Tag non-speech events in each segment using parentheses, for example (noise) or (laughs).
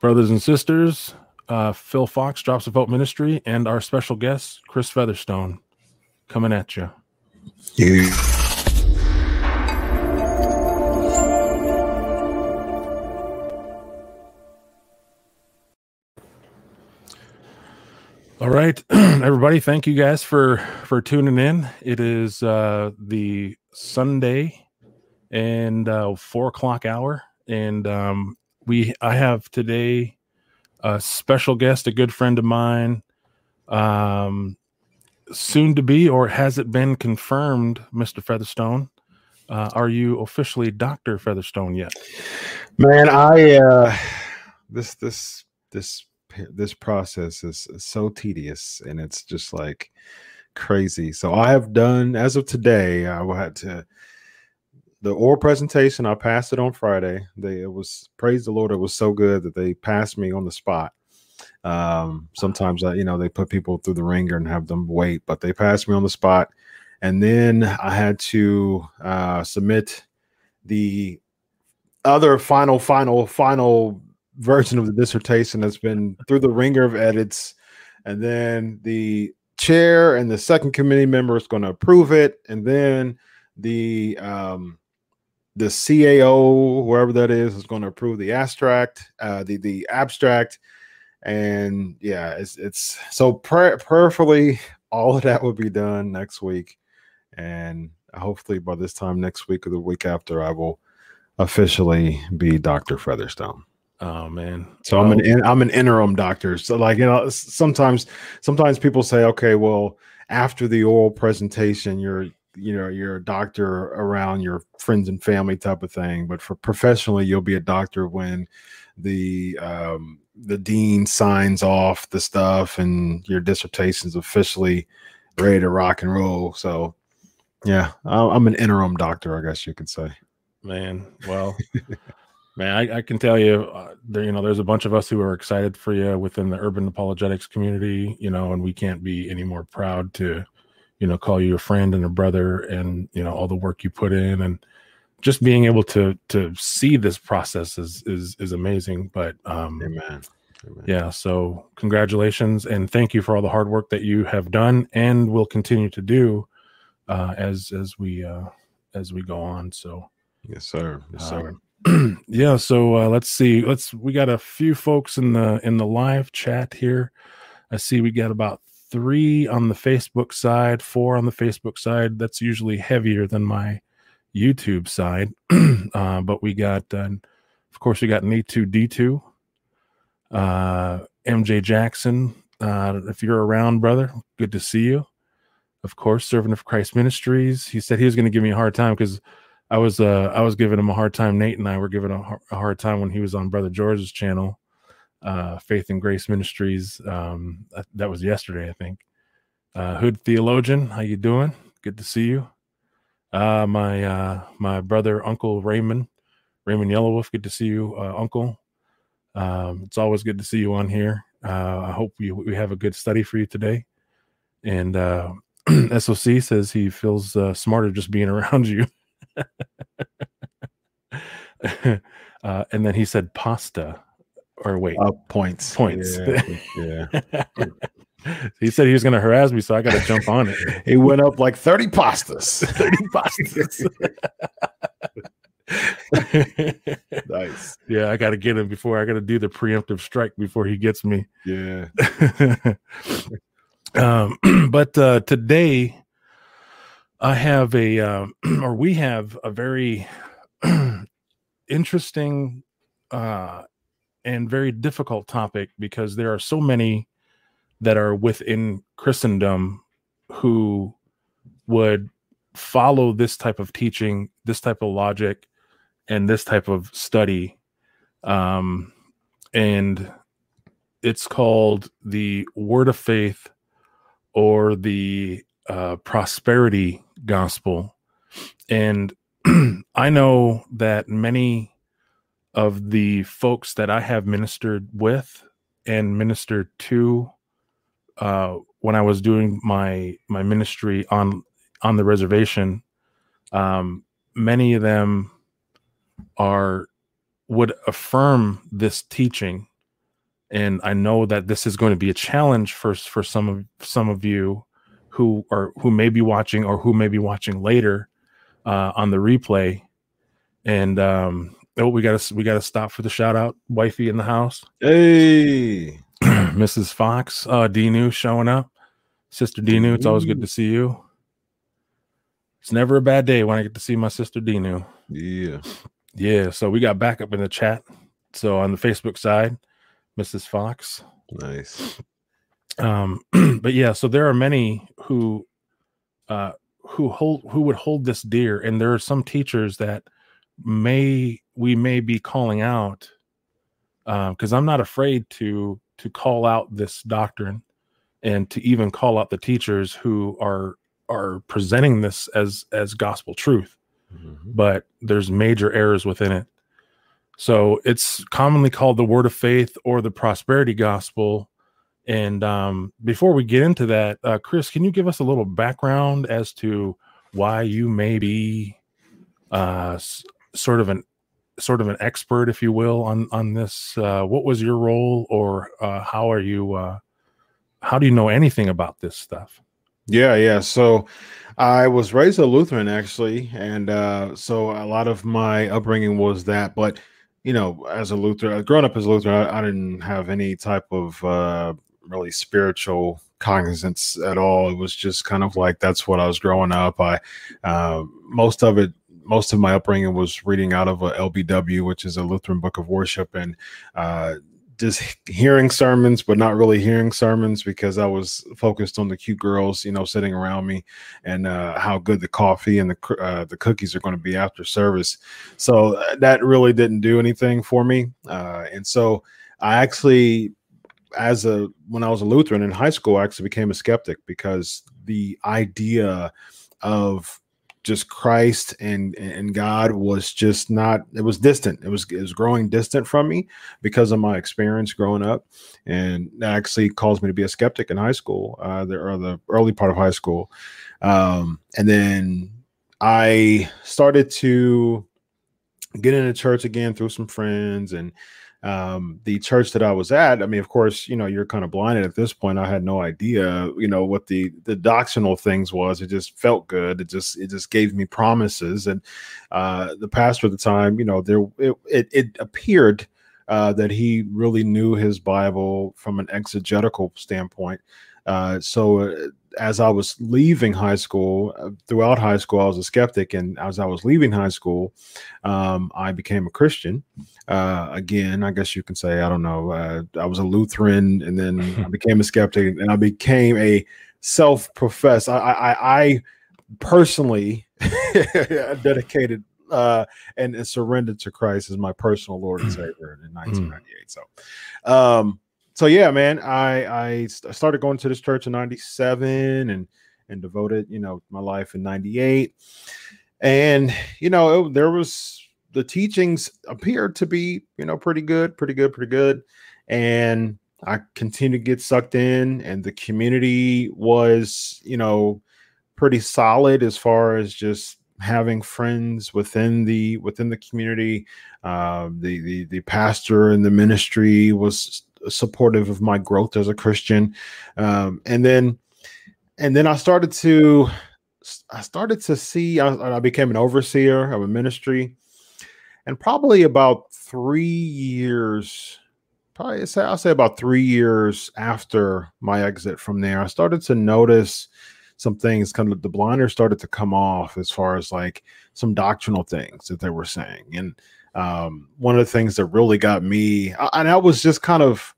brothers and sisters, uh, Phil Fox, Drops of Hope Ministry, and our special guest, Chris Featherstone, coming at you. You. All right, (clears throat) everybody. Thank you guys for for tuning in. It is uh, the Sunday and uh, four o'clock hour, and um, we I have today a special guest, a good friend of mine, um, soon to be, or has it been confirmed, Mister Featherstone? Uh, are you officially Doctor Featherstone yet? Man, I uh, this this this this process is so tedious and it's just like crazy. So I have done as of today, I will have to the oral presentation. I passed it on Friday. They it was praise the Lord, it was so good that they passed me on the spot. Um, sometimes I, you know, they put people through the ringer and have them wait, but they passed me on the spot. And then I had to uh, submit the other final, final, final version of the dissertation that's been through the ringer of edits, and then the chair and the second committee member is going to approve it, and then the um, the CAO, whoever that is, is going to approve the abstract, uh, the the abstract, and yeah, it's it's so prayerfully (laughs) all of that will be done next week, and hopefully by this time next week or the week after, I will officially be Doctor Featherstone. Oh man. So I'm an I'm an interim doctor. So like you know sometimes sometimes people say okay well after the oral presentation you're you know you're a doctor around your friends and family type of thing but for professionally you'll be a doctor when the um the dean signs off the stuff and your dissertation's officially ready to rock and roll. So yeah i'm an interim doctor i guess you could say. Man well Man, I, I, can tell you, uh, there, you know, there's a bunch of us who are excited for you within the urban apologetics community, you know, and we can't be any more proud to, you know, call you a friend and a brother, and you know all the work you put in, and just being able to to see this process is is is amazing. But um, amen. amen. Yeah, so congratulations and thank you for all the hard work that you have done and will continue to do uh, as as we uh, as we go on. So yes, sir. Yes, sir. Um, (clears throat) yeah so uh, let's see let's we got a few folks in the in the live chat here i see we got about three on the facebook side four on the facebook side. That's usually heavier than my youtube side. (clears throat) Uh, but we got uh, of course we got an e2d2 uh, mj jackson. Uh, if you're around brother good to see you. Of course servant of christ ministries. He said he was going to give me a hard time because I was uh I was giving him a hard time. Nate and I were giving a, a hard time when he was on Brother George's channel, uh, Faith and Grace Ministries. Um, that was yesterday, I think. Uh, Hood theologian, how you doing? Good to see you. Uh, my uh, my brother, Uncle Raymond, Raymond Yellowwolf. Good to see you, uh, Uncle. Um, it's always good to see you on here. Uh, I hope we we have a good study for you today. And uh, (clears throat) SOC says he feels uh, smarter just being (laughs) around you. (laughs) uh, and then he said pasta, or wait, uh, points, points. Yeah. (laughs) yeah. he said he was going to harass me, so I got to jump on it. (laughs) he went up like thirty pastas. (laughs) thirty pastas. nice. Yeah, I got to get him before I got to do the preemptive strike before he gets me. Yeah. um, (clears throat) but uh, today I have a, uh, (clears throat) or we have a very (clears throat) interesting uh, and very difficult topic because there are so many that are within Christendom who would follow this type of teaching, this type of logic, and this type of study. Um, and it's called the Word of Faith or the uh, prosperity gospel. And (clears throat) I know that many of the folks that I have ministered with and ministered to uh, when I was doing my my ministry on on the reservation, um, many of them are would affirm this teaching and I know that this is going to be a challenge for for some of some of you who are who may be watching or who may be watching later uh, on the replay. And um, oh, we got to we got to stop for the shout out, wifey in the house. Hey, (clears throat) Mrs. Fox, uh, Dinu showing up. Sister Dinu, it's always good to see you. It's never a bad day when I get to see my sister Dinu. yeah, Yeah, so we got backup in the chat. So on the Facebook side, Mrs. Fox. nice. Um, (clears throat) but yeah, so there are many who uh who hold who would hold this dear, and there are some teachers that may we may be calling out because I'm not afraid to to call out this doctrine and to even call out the teachers who are are presenting this as as gospel truth Mhm. but there's major errors within it. So it's commonly called the word of faith or the prosperity gospel. And um, before we get into that, uh, Chris, can you give us a little background as to why you may be uh, sort of an sort of an expert, if you will, on on this? Uh, what was your role, or uh, how are you? Uh, how do you know anything about this stuff? Yeah, yeah. So I was raised a Lutheran actually, and uh, so a lot of my upbringing was that. But you know, as a Lutheran, growing up as a Lutheran, I, I didn't have any type of uh, really spiritual cognizance at all. It was just kind of like that's what I was growing up. I uh, most of it. Most of my upbringing was reading out of a LBW, which is a Lutheran Book of Worship, and uh, just hearing sermons, but not really hearing sermons because I was focused on the cute girls, you know, sitting around me and uh, how good the coffee and the uh, the cookies are going to be after service. So uh, that really didn't do anything for me. Uh, and so I actually, as a when I was a Lutheran in high school, I actually became a skeptic because the idea of just Christ and and God was just not it was distant. It was it was growing distant from me because of my experience growing up, and that actually caused me to be a skeptic in high school, uh, or the early part of high school, um, and then I started to get into church again through some friends and um the church that i was at i mean of course you know you're kind of blinded at this point. I had no idea you know what the the doctrinal things was. It just felt good. It just it just gave me promises. And uh the pastor at the time you know there it it, it appeared uh that he really knew his bible from an exegetical standpoint uh so uh, as I was leaving high school, uh, throughout high school, I was a skeptic, and as I was leaving high school, um, I became a Christian. Uh, again, I guess you can say I don't know. Uh, I was a Lutheran, and then I (laughs) became a skeptic, and I became a self-professed. I, I, I personally (laughs) dedicated uh, and, and surrendered to Christ as my personal Lord and Savior in 1998. So, um, so yeah, man, I I started going to this church in '97 and and devoted, you know, my life in '98, and you know, it, there was the teachings appeared to be, you know, pretty good, pretty good, pretty good, and I continued to get sucked in, and the community was, you know, pretty solid as far as just having friends within the within the community. Uh, the the the pastor and the ministry was supportive of my growth as a Christian, um, and then and then I started to I started to see I, I became an overseer of a ministry, and probably about three years probably say I'll say about three years after my exit from there, I started to notice some things kind of the blinders started to come off as far as like some doctrinal things that they were saying. And um, one of the things that really got me, and I was just kind of,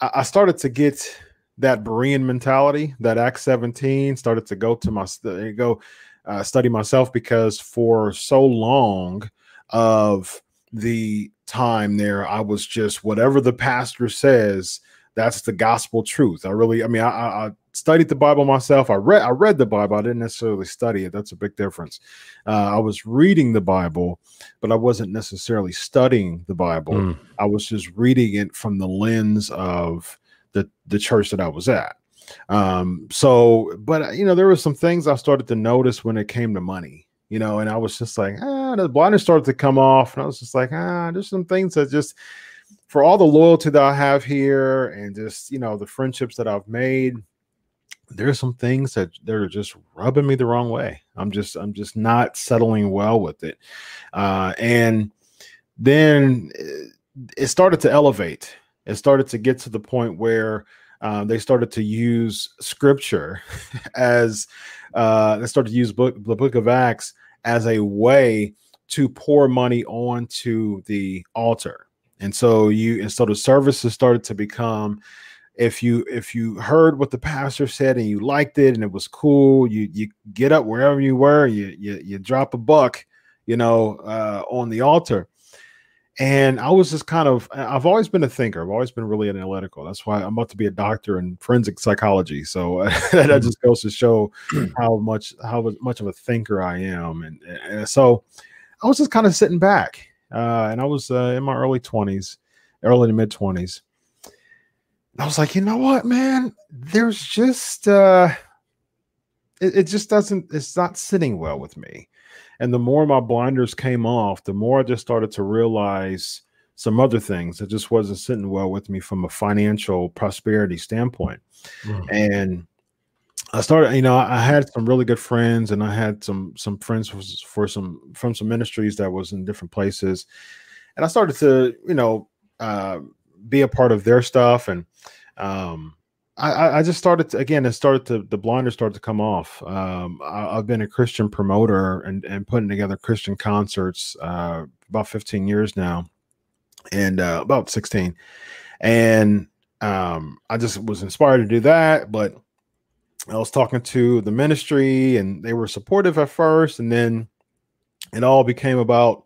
I started to get that Berean mentality, that Act 17, started to go to my go uh, study myself because for so long of the time there, I was just whatever the pastor says, that's the gospel truth. I really, I mean, I, I studied the Bible myself. I read, I read the Bible. I didn't necessarily study it. That's a big difference. Uh, I was reading the Bible, but I wasn't necessarily studying the Bible. Mm. I was just reading it from the lens of the the church that I was at. Um, so, but you know, there were some things I started to notice when it came to money you know, and I was just like, ah, the blinders started to come off, and I was just like, ah, there's some things that just for all the loyalty that I have here and just, you know, the friendships that I've made, there's some things that they're just rubbing me the wrong way. I'm just, I'm just not settling well with it. Uh, and then it started to elevate. It started to get to the point where uh, they started to use scripture (laughs) as uh, they started to use book, the book of Acts as a way to pour money onto the altar and so you and so the services started to become if you if you heard what the pastor said and you liked it and it was cool you you get up wherever you were you you, you drop a buck you know uh, on the altar. And i was just kind of i've always been a thinker. I've always been really analytical. That's why i'm about to be a doctor in forensic psychology. So (laughs) that mm-hmm. just goes to show (clears throat) how much how much of a thinker i am. And, and so i was just kind of sitting back uh, and I was uh, in my early 20s, early to mid 20s. I was like, you know what, man? There's just uh, it, it just doesn't. It's not sitting well with me. And the more my blinders came off, the more I just started to realize some other things that just wasn't sitting well with me from a financial prosperity standpoint. Mm. And I started, you know, I had some really good friends, and I had some some friends for, for, some from some ministries that was in different places, and I started to, you know, uh, be a part of their stuff, and um, I, I just started to, again. It started to the blinders started to come off. Um, I, have been a Christian promoter and and putting together Christian concerts uh, about 15 years now, and uh, about 16, and um, I just was inspired to do that, but I was talking to the ministry and they were supportive at first, and then it all became about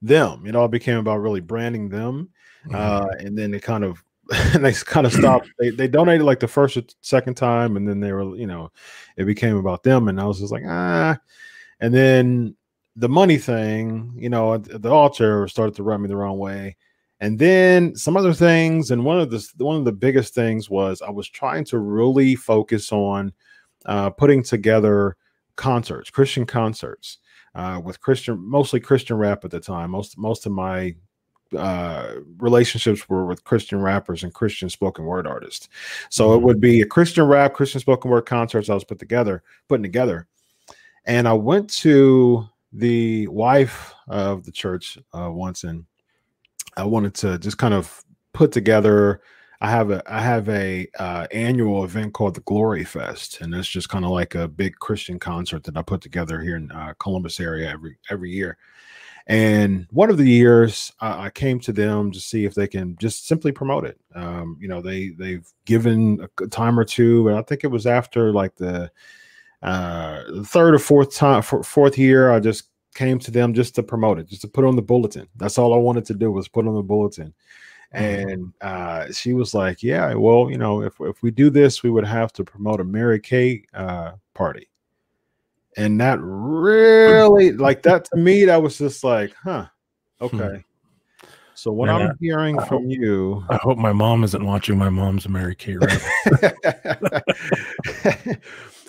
them. It all became about really branding them. Mm-hmm. Uh, and then it kind of (laughs) they kind of stopped. They, they donated like the first or second time, and then they were, you know, it became about them. And I was just like, ah. And then the money thing, you know, the altar started to rub me the wrong way. And then some other things, and one of the one of the biggest things was I was trying to really focus on uh, putting together concerts, Christian concerts, uh, with Christian, mostly Christian rap at the time. Most most of my uh, relationships were with Christian rappers and Christian spoken word artists. So mm-hmm. it would be a Christian rap, Christian spoken word concerts I was put together, putting together. And I went to the wife of the church uh, once and I wanted to just kind of put together. I have a I have a uh, annual event called the Glory Fest, and it's just kind of like a big Christian concert that I put together here in uh, Columbus area every every year. And one of the years, I came to them to see if they can just simply promote it. Um, you know, they they've given a time or two, and I think it was after like the uh, third or fourth time, fourth year, I just came to them just to promote it, just to put on the bulletin. That's all I wanted to do was put on the bulletin. Mm-hmm. And uh, she was like, "Yeah, well, you know, if if we do this, we would have to promote a Mary Kay uh, party." And that really, like that to me, that was just like, "Huh, hmm. okay." So what Man, I'm hearing I from you, I hope my mom isn't watching my mom's Mary Kay (laughs)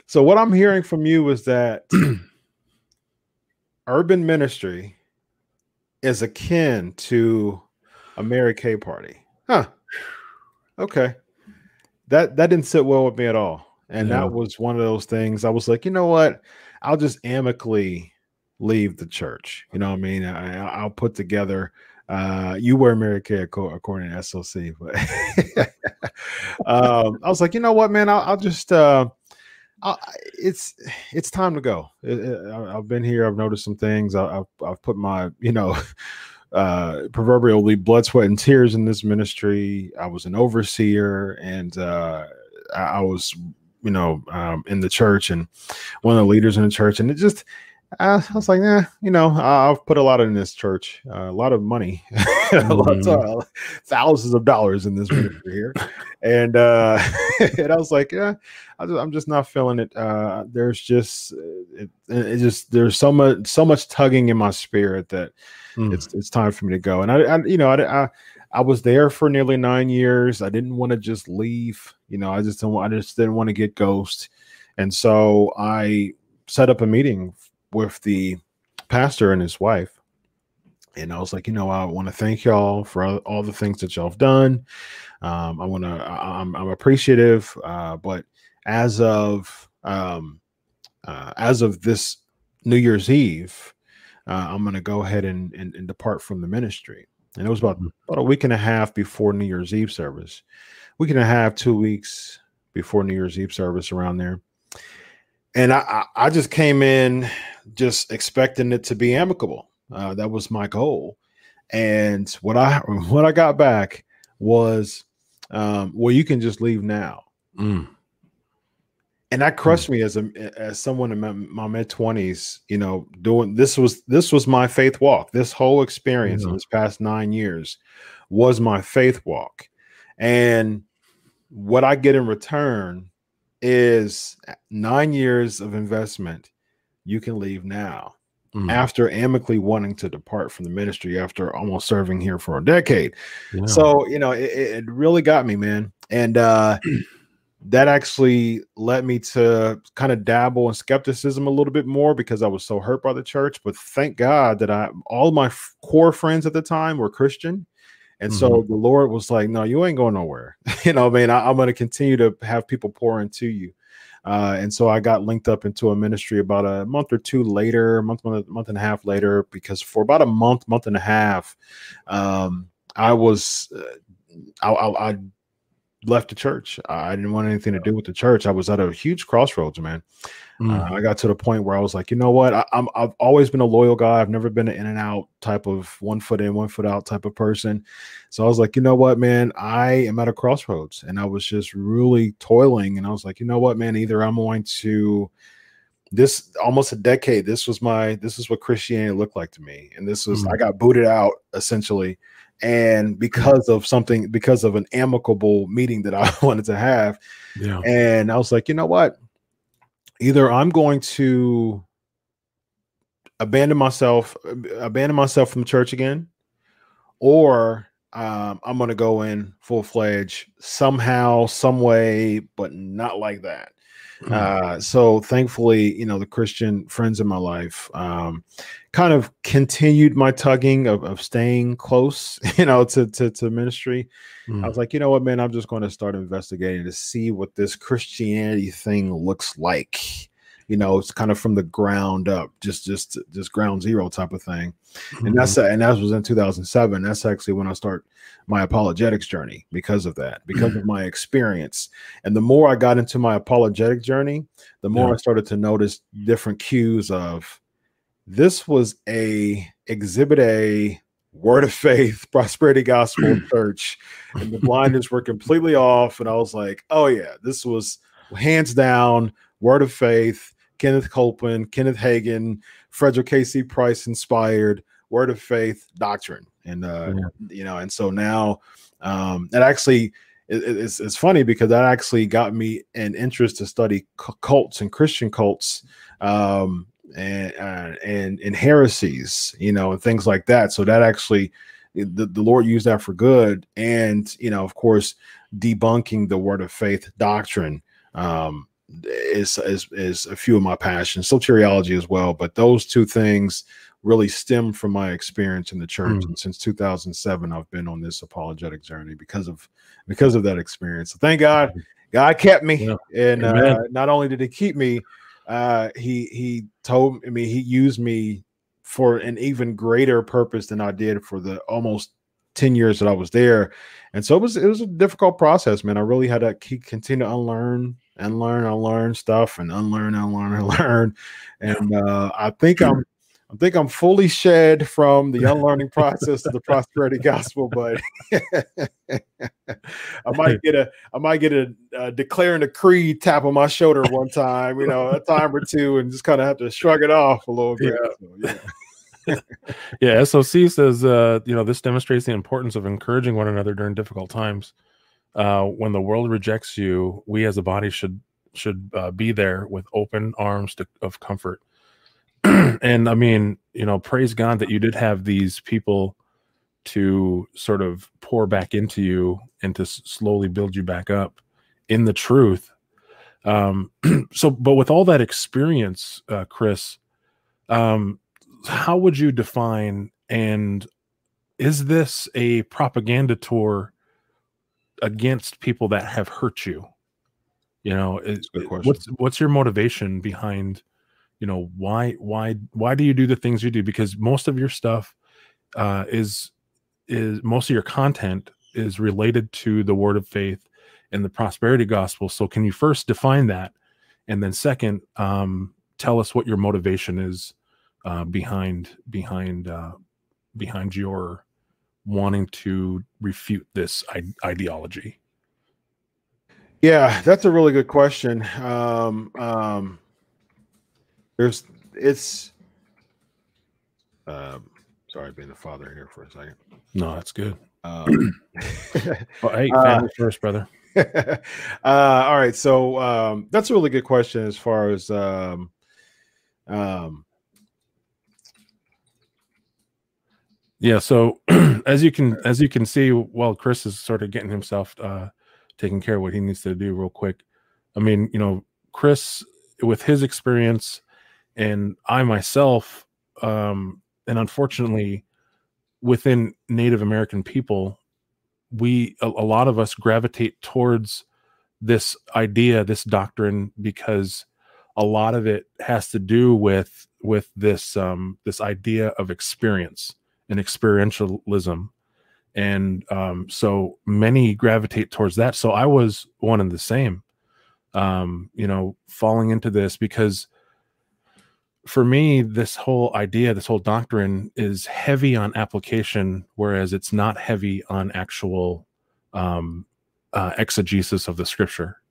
so what I'm hearing from you is that (clears throat) urban ministry is akin to a Mary Kay party. Huh. Okay. That that didn't sit well with me at all. And that was one of those things I was like, you know what? I'll just amicably leave the church. You know what I mean? I, will put together uh you wear Mary Kay according to SOC, but (laughs) um, I was like, you know what, man, I'll, I'll just uh I, it's it's time to go. I, have been here. I've noticed some things. I, have I've put my you know (laughs) uh, proverbially blood, sweat, and tears in this ministry. I was an overseer, and uh, I, I was you know um, in the church and one of the leaders in the church, and it just I, I was like, yeah, you know, I've put a lot in this church, uh, a lot of money, (laughs) a of, mm-hmm. uh, thousands of dollars in this ministry (clears throat) here, and uh, (laughs) and I was like, yeah, I am just not feeling it. Uh, there's just, it, it, just there's so much so much tugging in my spirit that mm. it's it's time for me to go. And I, I you know, I, I I was there for nearly nine years. I didn't want to just leave. You know, I just don't. I just didn't want to get ghost, and so I set up a meeting with the pastor and his wife and I was like, you know, I want to thank y'all for all, all, the things that y'all have done. Um, I want to, I'm, I'm, appreciative, uh, but as of um, uh, as of this New Year's Eve, uh, I'm going to go ahead and, and, and depart from the ministry. And it was about, about a week and a half before New Year's Eve service, week and a half, two weeks before New Year's Eve service around there. And I, I just came in just expecting it to be amicable. Uh, that was my goal. And what I (laughs) what I got back was, um, well, you can just leave now. Mm. And that crushed mm. me as a as someone in my, my mid twenties. You know, doing this was this was my faith walk. This whole experience mm. in this past nine years was my faith walk, and what I get in return is nine years of investment. You can leave now mm. after amicably wanting to depart from the ministry after almost serving here for a decade. Yeah. So, you know, it, it, really got me, man. And uh, (clears throat) that actually led me to kind of dabble in skepticism a little bit more because I was so hurt by the church. But thank God that I, all my f- core friends at the time were Christian. And mm-hmm. so the Lord was like, no, you ain't going nowhere. (laughs) you know, I mean, I, I'm going to continue to have people pour into you. Uh, and so I got linked up into a ministry about a month or two later, month, month, month and a half later, because for about a month, month and a half, um, I was, uh, I, I, I left the church. I didn't want anything to do with the church. I was at a huge crossroads, man. Mm. Uh, I got to the point where I was like, you know what? I, am I've always been a loyal guy. I've never been an in and out type of one foot in, one foot out type of person. So I was like, you know what, man? I am at a crossroads, and I was just really toiling. And I was like, you know what, man? Either I'm going to this almost a decade. This was my this is what Christianity looked like to me, and this was mm. I got booted out essentially and because of something because of an amicable meeting that I (laughs) wanted to have yeah. and I was like you know what either I'm going to abandon myself abandon myself from church again or um, I'm going to go in full fledged somehow some way but not like that Mm-hmm. Uh, so thankfully, you know, the Christian friends in my life um, kind of continued my tugging of, of staying close, (laughs) you know, to to, to ministry. Mm. I was like, you know what, man, I'm just going to start investigating to see what this Christianity thing looks like you know it's kind of from the ground up just just just ground zero type of thing mm-hmm. and that's and that was in 2007 that's actually when i start my apologetics journey because of that because mm-hmm. of my experience and the more i got into my apologetic journey the more yeah. i started to notice different cues of this was a exhibit a word of (laughs) faith prosperity gospel church (laughs) and the blinders were completely off and i was like oh yeah this was hands down word of faith Kenneth Copeland, Kenneth Hagin, Frederick K.C. Price inspired Word of Faith doctrine, and uh, yeah. you know, and so now um, it actually it, it's it's funny because that actually got me an interest to study cults and Christian cults. Um, and, uh, and and heresies, you know, and things like that. So that actually, the, the Lord used that for good, and you know, of course, debunking the word of faith doctrine um, is is is a few of my passions, soteriology as well. But those two things really stem from my experience in the church. Mm. And since 2007, I've been on this apologetic journey because of because of that experience. So thank God, (laughs) God kept me, yeah. and uh, not only did He keep me, uh, He He told I mean He used me for an even greater purpose than I did for the almost 10 years that I was there. And so it was it was a difficult process, man. I really had to keep, continue to unlearn unlearn, unlearn stuff, and unlearn, unlearn, (laughs) learn. And uh, I think I'm, I think I'm fully shed from the unlearning process of the prosperity gospel. But (laughs) I might get a, I might get a uh, declaring a creed tap on my shoulder one time, you know, a time or two, and just kind of have to shrug it off a little bit. Yeah. So, yeah. (laughs) yeah, SOC says, uh, you know, this demonstrates the importance of encouraging one another during difficult times uh, when the world rejects you, we as a body should should uh, be there with open arms to, of comfort. (clears throat) and I mean, you know, praise God that you did have these people to sort of pour back into you and to slowly build you back up in the truth. Um, (clears throat) so, but with all that experience, uh, Chris, um, how would you define and is this a propaganda tour against people that have hurt you? You know, it, what's what's your motivation behind? You know, why why why do you do the things you do? Because most of your stuff uh, is is most of your content is related to the word of faith and the prosperity gospel. So, can you first define that, and then second, um, tell us what your motivation is uh, behind behind uh, behind your wanting to refute this ideology? Yeah, that's a really good question. Um, um, there's it's. Um, sorry, being a father here for a second. No, that's good. Um, well, (clears throat) hey, uh, family uh, first, brother. (laughs) uh, all right, so um, that's a really good question as far as um, um, yeah. So (clears throat) as you can as you can see, while Chris is sort of getting himself uh, taking care of what he needs to do real quick. I mean, you know, Chris with his experience and I myself, um, and unfortunately, within Native American people, we a, a lot of us gravitate towards this idea, this doctrine, because a lot of it has to do with with this um, this idea of experience and experientialism. And um, so many gravitate towards that. So i was one and the same um, you know falling into this because for me this whole idea this whole doctrine is heavy on application whereas it's not heavy on actual um, uh, exegesis of the scripture.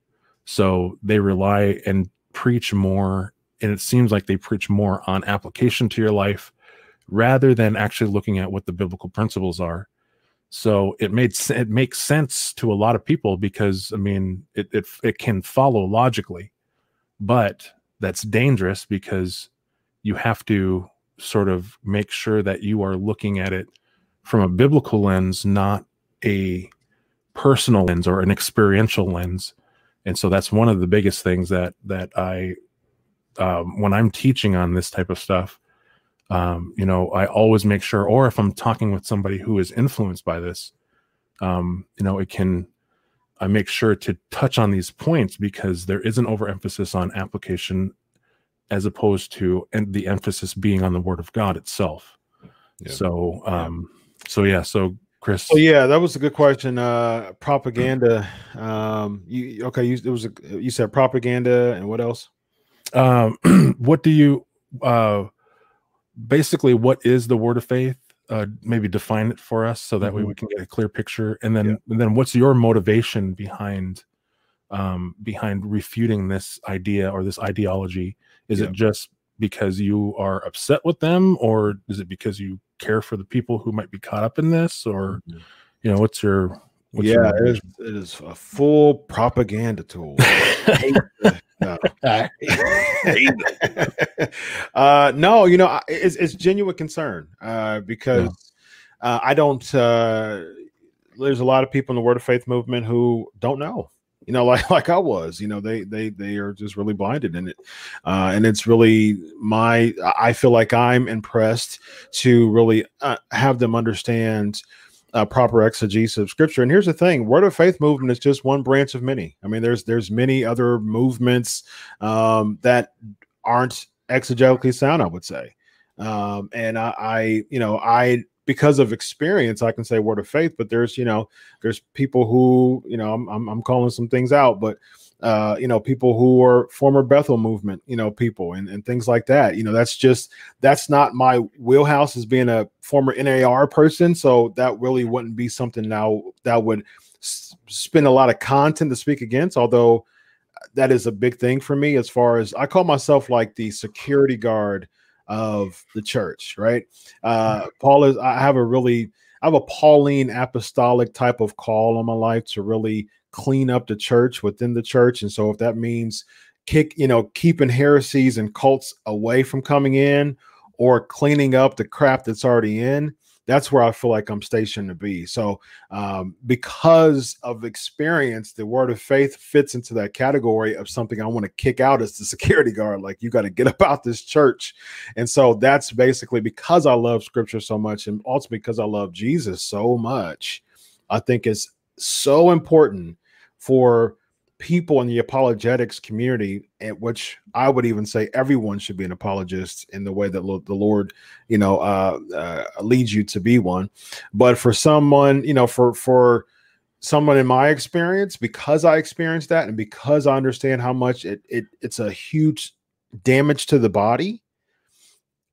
So they rely and preach more and it seems like they preach more on application to your life rather than actually looking at what the biblical principles are. So it made it makes sense to a lot of people because I mean it it, it can follow logically, but that's dangerous because you have to sort of make sure that you are looking at it from a biblical lens, not a personal lens or an experiential lens. And so that's one of the biggest things that that I um, when I'm teaching on this type of stuff, um, you know, I always make sure, or if I'm talking with somebody who is influenced by this, um, you know, it can, I make sure to touch on these points because there is an overemphasis on application as opposed to and the emphasis being on the word of God itself. Yeah. So, um, yeah. so yeah, so Chris. Oh yeah, that was a good question. Uh, propaganda. Um, you okay? You it was a, you said propaganda and what else? Um, (clears throat) what do you uh basically what is the word of faith uh, maybe define it for us so that mm-hmm. way we can get a clear picture and then yeah. and then what's your motivation behind um, behind refuting this idea or this ideology is yeah. it just because you are upset with them or is it because you care for the people who might be caught up in this or mm-hmm. you know what's your what's yeah your it, is, it is a full propaganda tool (laughs) no. (laughs) uh, no, you know, it's, it's genuine concern uh, because yeah. uh, I don't. Uh, there's a lot of people in the Word of Faith movement who don't know. You know, (laughs) like like I was. You know, they they they are just really blinded in it, uh, and it's really my. I feel like I'm impressed to really uh, have them understand uh, proper exegesis of scripture. And here's the thing: Word of Faith movement is just one branch of many. I mean, there's there's many other movements um, that aren't exegetically sound. I would say, um, and I, I, you know, I because of experience, I can say Word of Faith. But there's you know, there's people who you know, I'm I'm, I'm calling some things out, but uh, you know, people who are former Bethel movement, you know, people and, and things like that. You know, that's just that's not my wheelhouse as being a former NAR person. So that really wouldn't be something now that would s- spend a lot of content to speak against, although that is a big thing for me as far as I call myself like the security guard of the church, right? Uh, Paul is, I have a really, I have a Pauline apostolic type of call on my life to really clean up the church within the church. And so if that means kick, you know, keeping heresies and cults away from coming in or cleaning up the crap that's already in, that's where I feel like I'm stationed to be. So, um, because of experience, the word of faith fits into that category of something I want to kick out as the (laughs) security guard. Like, you got to get about this church. And so, that's basically because I love scripture so much and also because I love Jesus so much. I think it's so important for people in the apologetics community, at which I would even say everyone should be an apologist in the way that lo- the Lord, you know, uh, uh, leads you to be one. But for someone, you know, for for someone in my experience, because I experienced that, and because I understand how much it, it it's a huge damage to the body,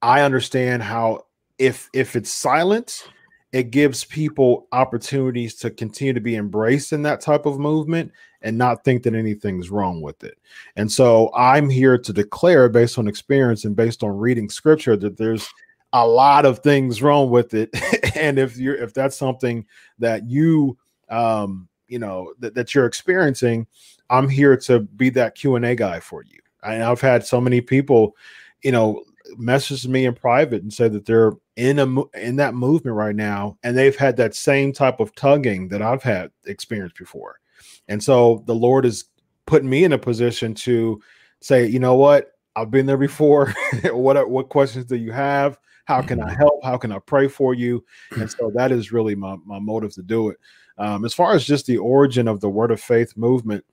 I understand how if if it's silent it gives people opportunities to continue to be embraced in that type of movement and not think that anything's wrong with it. And so I'm here to declare, based on experience and based on reading scripture, that there's a lot of things wrong with it. (laughs) and if you're if that's something that you um you know that, that you're experiencing, I'm here to be that Q&A guy for you. And I've had so many people, you know, message me in private and say that they're in a in that movement right now and they've had that same type of tugging that I've had experienced before. And so the Lord is putting me in a position to say, you know what? I've been there before. (laughs) what what questions do you have? How can I mm-hmm. help? How can I pray for you? (clears throat) And so that is really my, my motive to do it. Um, as far as just the origin of the Word of Faith movement,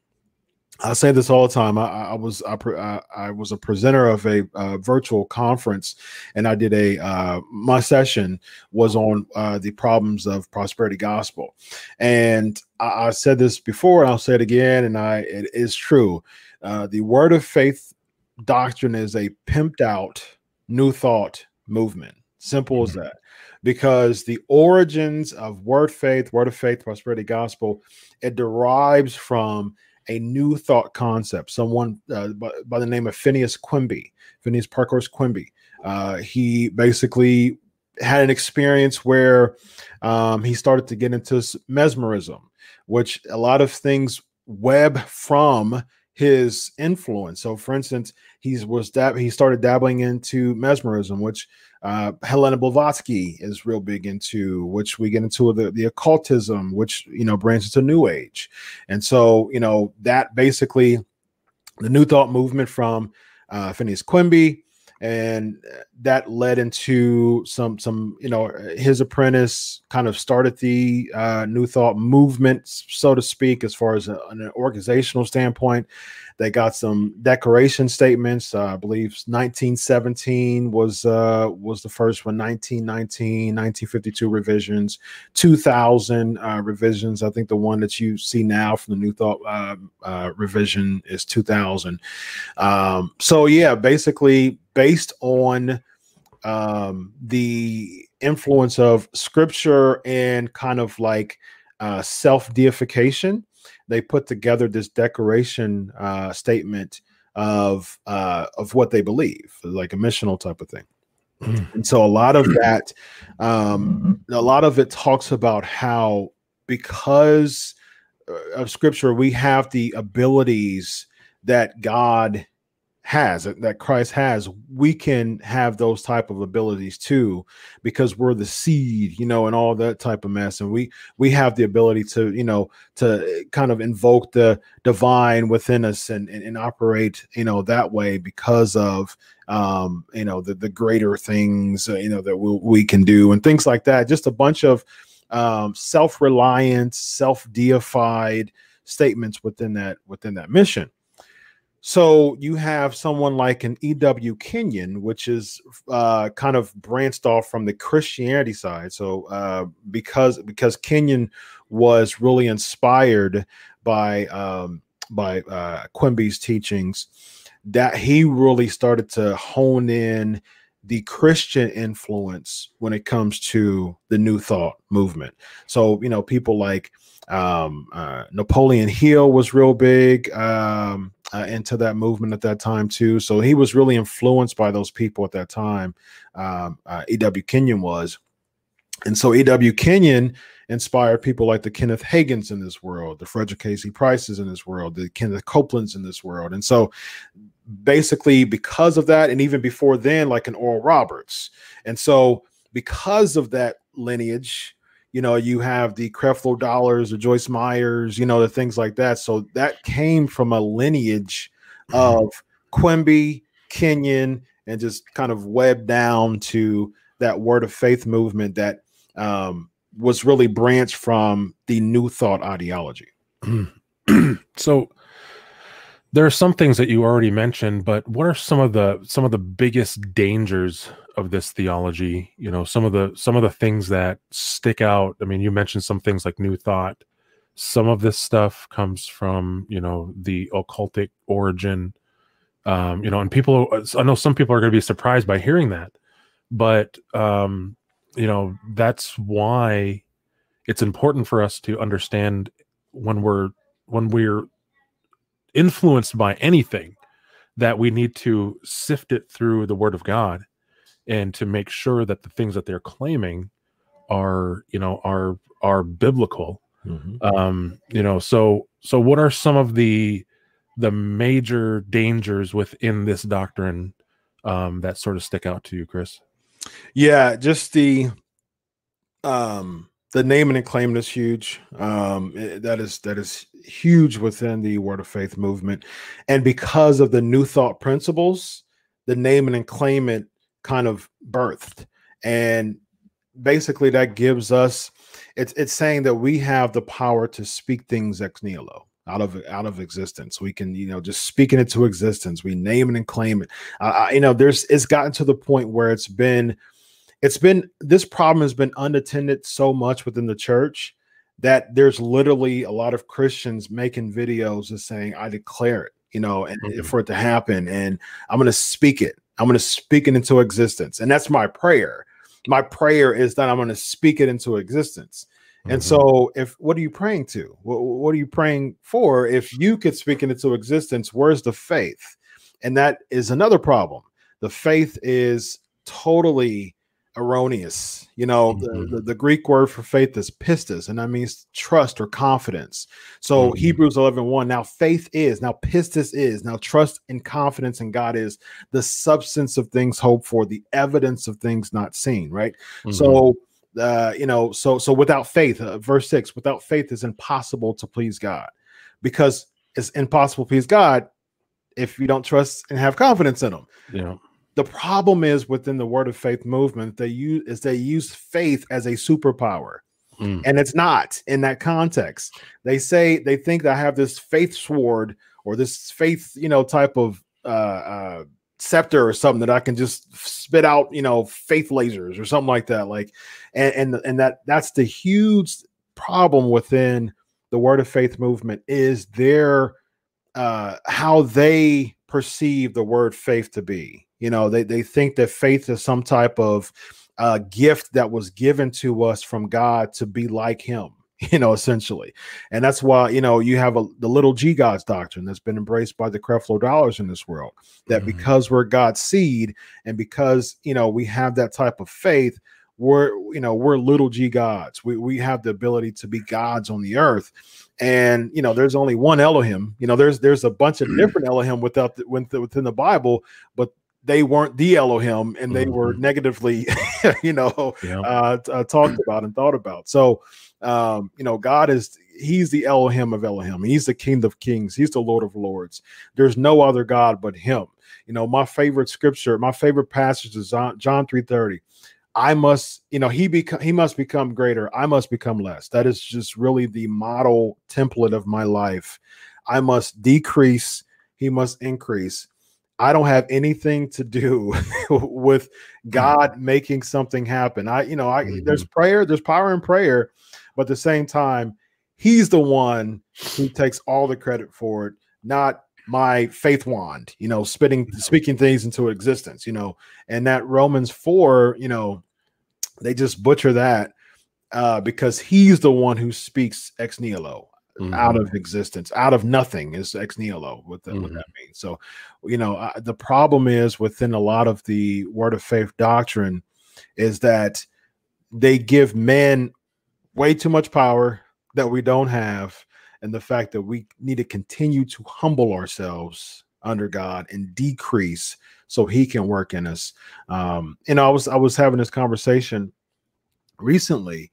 I say this all the time. I, I was I, I, was a presenter of a uh, virtual conference, and I did a uh, my session was on uh, the problems of prosperity gospel, and I, I, said this before, and I'll say it again, and I it is true. Uh, the word of faith doctrine is a pimped out new thought movement. Simple as mm-hmm. that. Because the origins of word faith, word of faith, prosperity gospel, it derives from a new thought concept. Someone uh, by, by, the name of Phineas Quimby, Phineas Parkhurst Quimby. Uh, he basically had an experience where um, he started to get into mesmerism, which a lot of things web from his influence. So, for instance, he was dab- he started dabbling into mesmerism, which uh, Helena Blavatsky is real big into, which we get into the, the occultism, which you know branches to New Age, and so you know that basically the New Thought movement from uh, Phineas Quimby and that led into some some you know his apprentice kind of started the uh, new thought movement so to speak as far as a, an organizational standpoint they got some declaration statements. Uh, i believe 1917 was uh, was the first one 1919 1952 revisions 2000 uh, revisions. I think the one that you see now from the new thought uh, uh, revision is 2000 um, so yeah basically based on um, the influence of scripture and kind of like uh, self deification, they put together this declaration uh, statement of uh, of what they believe, like a missional type of thing. Mm. And so a lot of that, um, a lot of it talks about how because uh, of scripture we have the abilities that God has that Christ has, we can have those type of abilities too, because we're the seed, you know, and all that type of mess. And we we have the ability to, you know, to kind of invoke the divine within us and and, and operate, you know, that way because of um, you know, the the greater things, uh, you know, that we, we can do and things like that. Just a bunch of um self-reliant, self-deified statements within that within that mission so you have someone like an E.W. Kenyon, which is uh, kind of branched off from the Christianity side. So uh, because because Kenyon was really inspired by um, by uh, Quimby's teachings, that he really started to hone in the Christian influence when it comes to the New Thought movement. So you know people like um, uh, Napoleon Hill was real big. Um, uh, into that movement at that time too. So he was really influenced by those people at that time. Um, uh, E.W. Kenyon was, and so E.W. Kenyon inspired people like the Kenneth Hagins in this world, the Frederick K.C. Prices in this world, the Kenneth Copelands in this world, and so basically because of that, and even before then, like an Oral Roberts, and so because of that lineage. You know, you have the Creflo Dollars, the Joyce Meyers, you know, the things like that. So that came from a lineage of Quimby, Kenyon, and just kind of webbed down to that word of faith movement that um, was really branched from the New Thought ideology. (clears throat) so there are some things that you already mentioned, but what are some of the some of the biggest dangers of this theology? You know, some of the some of the things that stick out. I mean, you mentioned some things like New Thought. Some of this stuff comes from you know the occultic origin. Um, you know, and people. I know some people are going to be surprised by hearing that, but um, you know that's why it's important for us to understand when we're when we're influenced by anything that we need to sift it through the word of god and to make sure that the things that they're claiming are you know are are biblical mm-hmm. um you know so so what are some of the the major dangers within this doctrine um that sort of stick out to you chris yeah just the um the naming and claiming is huge. Um, it, that is that is huge within the Word of Faith movement, and because of the New Thought principles, the naming and claiming kind of birthed, and basically that gives us it's it's saying that we have the power to speak things ex nihilo out of out of existence. We can, you know, just speaking it to existence. We name it and claim it. Uh, you know, there's it's gotten to the point where it's been it's been this problem has been unattended so much within the church that there's literally a lot of Christians making videos and saying, I declare it, you know, and mm-hmm. for it to happen, and I'm going to speak it. I'm going to speak it into existence. And that's my prayer. My prayer is that I'm going to speak it into existence. Mm-hmm. And so, if what are you praying to? What, what are you praying for? If you could speak it into existence, where's the faith? And that is another problem. The faith is totally erroneous. You know, mm-hmm. the, the, the, Greek word for faith is pistis, and that means trust or confidence. So mm-hmm. Hebrews 11 1, now faith is, now pistis is, now trust and confidence in God is the substance of things hoped for, the evidence of things not seen, right? Mm-hmm. So uh, you know, so so without faith, uh, verse six, without faith is impossible to please God, because it's impossible to please God if you don't trust and have confidence in Him. Yeah. The problem is within the word of faith movement, they use is they use faith as a superpower. Mm. And it's not in that context. They say they think I have this faith sword or this faith, you know, type of uh, uh, scepter or something that I can just spit out, you know, faith lasers or something like that. Like, and and, and that that's the huge problem within the word of faith movement is their uh how they perceive the word faith to be you know, they, they think that faith is some type of uh, gift that was given to us from God to be like Him, (laughs) you know, essentially. And that's why, you know, you have a, the little G Gods doctrine that's been embraced by the Creflo Dollars in this world. That mm-hmm. because we're God's seed and because, you know, we have that type of faith, we're, you know, we're little G gods. We, we have the ability to be gods on the earth and you know there's only one elohim you know there's there's a bunch of different elohim without the, within the bible but they weren't the Elohim and they mm-hmm. were negatively, (laughs) you know, yeah. uh, uh, talked about and thought about. So, um, you know, God is He's the Elohim of Elohim. He's the King of Kings. He's the Lord of Lords. There's no other God but Him. You know, my favorite scripture, my favorite passage is John three thirty. I must, you know, he become he must become greater. I must become less. That is just really the model template of my life. I must decrease. He must increase I don't have anything to do (laughs) with mm-hmm. God making something happen. I, you know, I mm-hmm. there's prayer, there's power in prayer, but at the same time, He's the one who takes all the credit for it, not my faith wand, you know, spitting speaking things into existence, you know, and that Romans 4, you know, they just butcher that uh, because he's the one who speaks ex nihilo mm-hmm. out of existence, out of nothing is ex nihilo. What, the, mm-hmm. what that means. So, you know, uh, the problem is within a lot of the word of faith doctrine is that they give men way too much power that we don't have, and the fact that we need to continue to humble ourselves under God and decrease so He can work in us. Um, and I was I was having this conversation recently.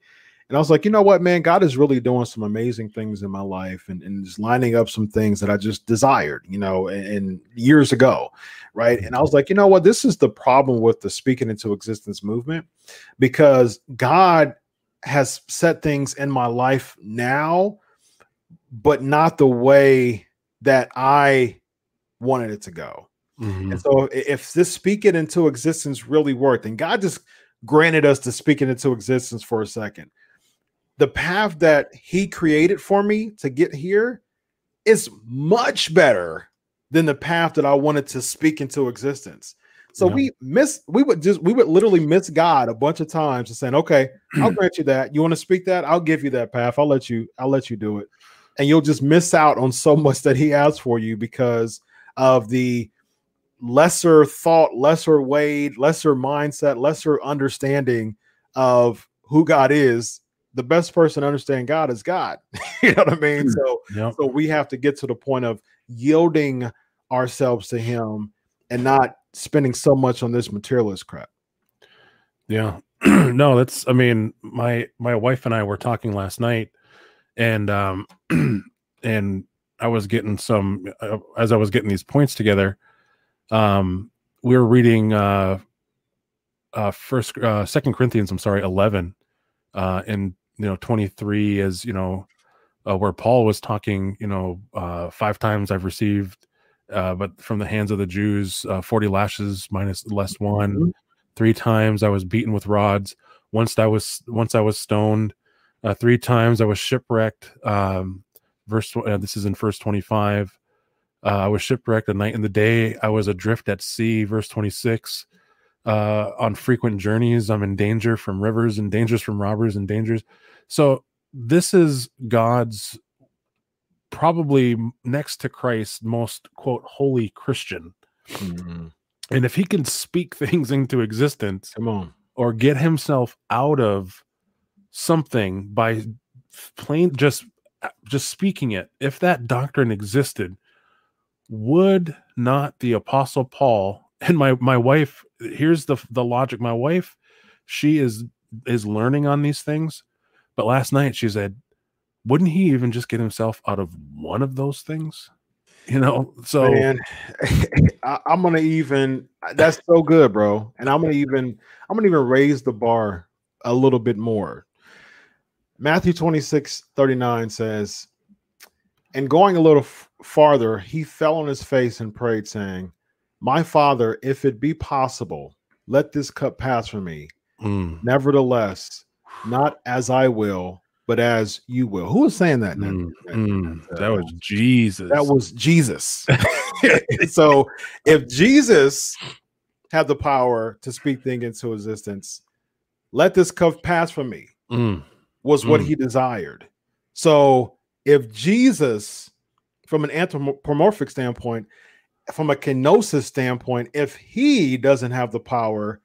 And I was like, you know what, man, God is really doing some amazing things in my life and, and just lining up some things that I just desired, you know, and, and years ago. Right. And I was like, you know what, this is the problem with the speaking into existence movement because God has set things in my life now, but not the way that I wanted it to go. Mm-hmm. And so if this speaking into existence really worked, and God just granted us to speak it into existence for a second, the path that He created for me to get here is much better than the path that I wanted to speak into existence. So yeah. we miss, we would just, we would literally miss God a bunch of times and saying, okay, I'll (clears throat) grant you that. You want to speak that? I'll give you that path. I'll let you, I'll let you do it. And you'll just miss out on so much that he has for you because of the lesser thought, lesser weighed, lesser mindset, lesser understanding of who God is. The best person to understand God is God. (laughs) you know what I mean? So, yep. so we have to get to the point of yielding ourselves to Him and not spending so much on this materialist crap. Yeah. (clears throat) no, that's I mean, my my wife and I were talking last night and um (clears throat) and I was getting some uh, as I was getting these points together. Um, we were reading uh, uh, first, uh, Second Corinthians. I'm sorry, eleven, uh, and you know, twenty three is you know, uh, where Paul was talking. You know, uh, five times I've received, uh, but from the hands of the Jews, uh, forty lashes minus less one. Mm-hmm. Three times I was beaten with rods. Once I was once I was stoned. Uh, three times I was shipwrecked. Um, verse uh, this is in verse 25 uh, i was shipwrecked the night and the day i was adrift at sea verse 26 uh, on frequent journeys. I'm in danger from rivers and dangers from robbers and dangers. So this is god's probably next to christ most quote holy christian. Mm-hmm. and if he can speak (laughs) things into existence come on. or get himself out of something by plain just just speaking it, if that doctrine existed, would not the apostle Paul and my my wife here's the the logic. My wife she is is learning on these things but last night she said wouldn't he even just get himself out of one of those things? You know so Man, (laughs) I, i'm gonna even that's so good bro. And i'm gonna even i'm gonna even raise the bar a little bit more. Matthew 26 39 says, And going a little f- farther, he fell on his face and prayed, saying, My father, if it be possible, let this cup pass from me. Mm. Nevertheless, not as I will, but as you will. Who was saying that? Mm, mm, that was Jesus. That was Jesus. (laughs) (laughs) so if Jesus had the power to speak things into existence, let this cup pass from me. Mm was what mm. he desired. So if Jesus, from an anthropomorphic standpoint, from a kenosis standpoint, if he doesn't have the power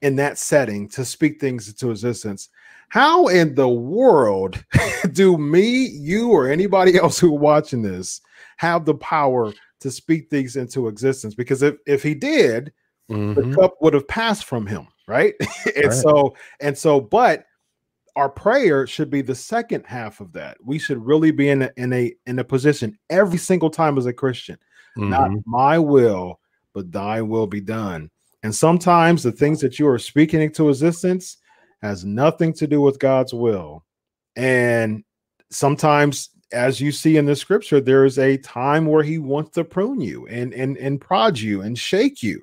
in that setting to speak things into existence, how in the world (laughs) do me, you, or anybody else who watching this have the power to speak things into existence? Because if, if he did, mm-hmm. the cup would have passed from him, right? (laughs) and right. so, and so, but our prayer should be the second half of that. We should really be in a, in a in a position every single time as a Christian, mm-hmm. not my will, but thy will be done. And sometimes the things that you are speaking into existence has nothing to do with God's will. And sometimes as you see in the scripture, there is a time where he wants to prune you and and and prod you and shake you.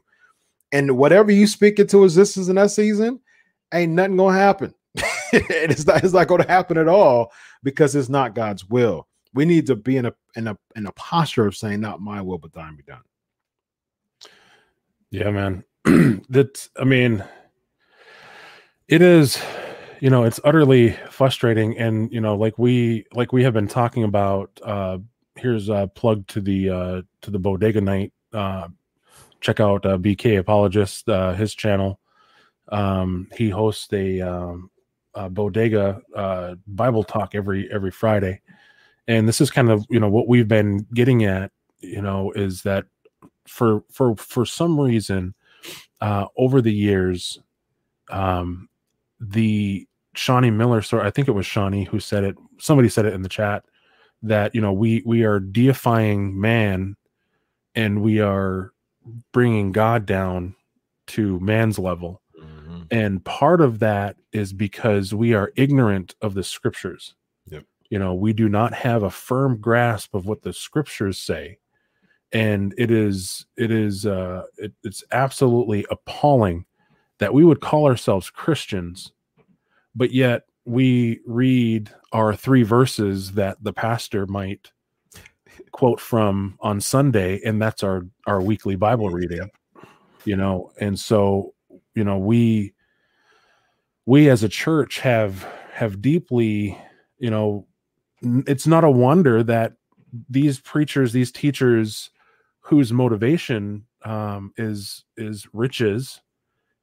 And whatever you speak into existence in that season, ain't nothing gonna happen (laughs) it's not it's not going to happen at all because it's not God's will. We need to be in a in a in a posture of saying, "Not my will, but thine be done." Yeah, man. (clears throat) That's I mean, it is. You know, it's utterly frustrating, and you know, like we like we have been talking about. uh Here's a plug to the uh to the Bodega Night. Uh, check out uh, BK Apologist, uh, his channel. Um, he hosts a um, uh, bodega uh, Bible talk every every Friday, and this is kind of you know what we've been getting at. You know, is that for for for some reason uh, over the years, um, the Shawnee Miller, sorry, I think it was Shawnee who said it. Somebody said it in the chat that you know we we are deifying man, and we are bringing God down to man's level. Mhm. And part of that is because we are ignorant of the scriptures. You know, we do not have a firm grasp of what the scriptures say. And it is, it is, uh, it, it's absolutely appalling that we would call ourselves Christians, but yet we read our three verses that the pastor might quote from on Sunday, and that's our our weekly Bible reading. You know, and so you know we we as a church have have deeply you know it's not a wonder that these preachers these teachers whose motivation um, is is riches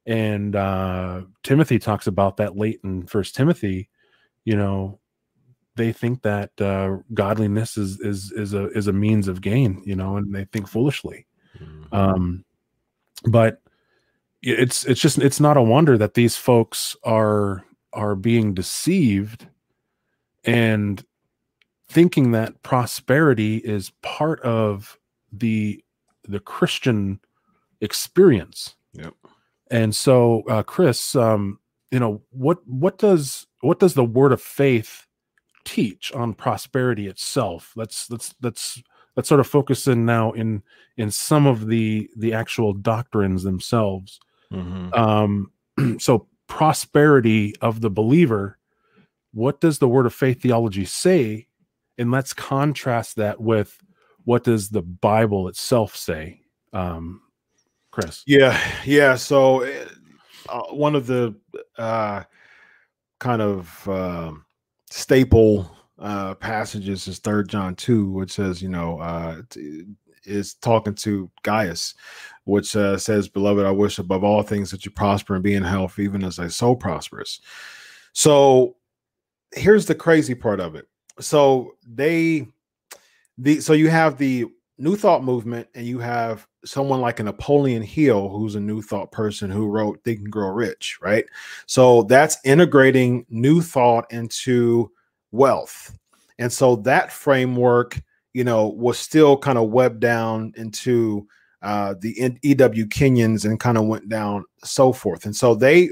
and uh, timothy talks about that late in first timothy you know they think that uh, godliness is is is a is a means of gain you know and they think foolishly Mhm. um but it's it's just it's not a wonder that these folks are are being deceived and thinking that prosperity is part of the the christian experience Yep. and so uh chris um you know what what does what does the word of faith teach on prosperity itself let's let's let's let's sort of focus in now in in some of the the actual doctrines themselves Mhm. um (clears throat) so prosperity of the believer what does the word of faith theology say and let's contrast that with what does the bible itself say um chris Yeah, yeah. So uh, uh, one of the uh, kind of um staple uh, passages is Third John two, which says, you know, uh, is talking to Gaius, which uh, says, "Beloved, I wish above all things that you prosper and be in health, even as thy soul prospers." So here's the crazy part of it. So they, the so you have the New Thought movement, and you have someone like a Napoleon Hill, who's a New Thought person who wrote Think and Grow Rich, right? So that's integrating New Thought into wealth. And so that framework, you know, was still kind of webbed down into uh, the E.W. Kenyons and kind of went down so forth. And so they,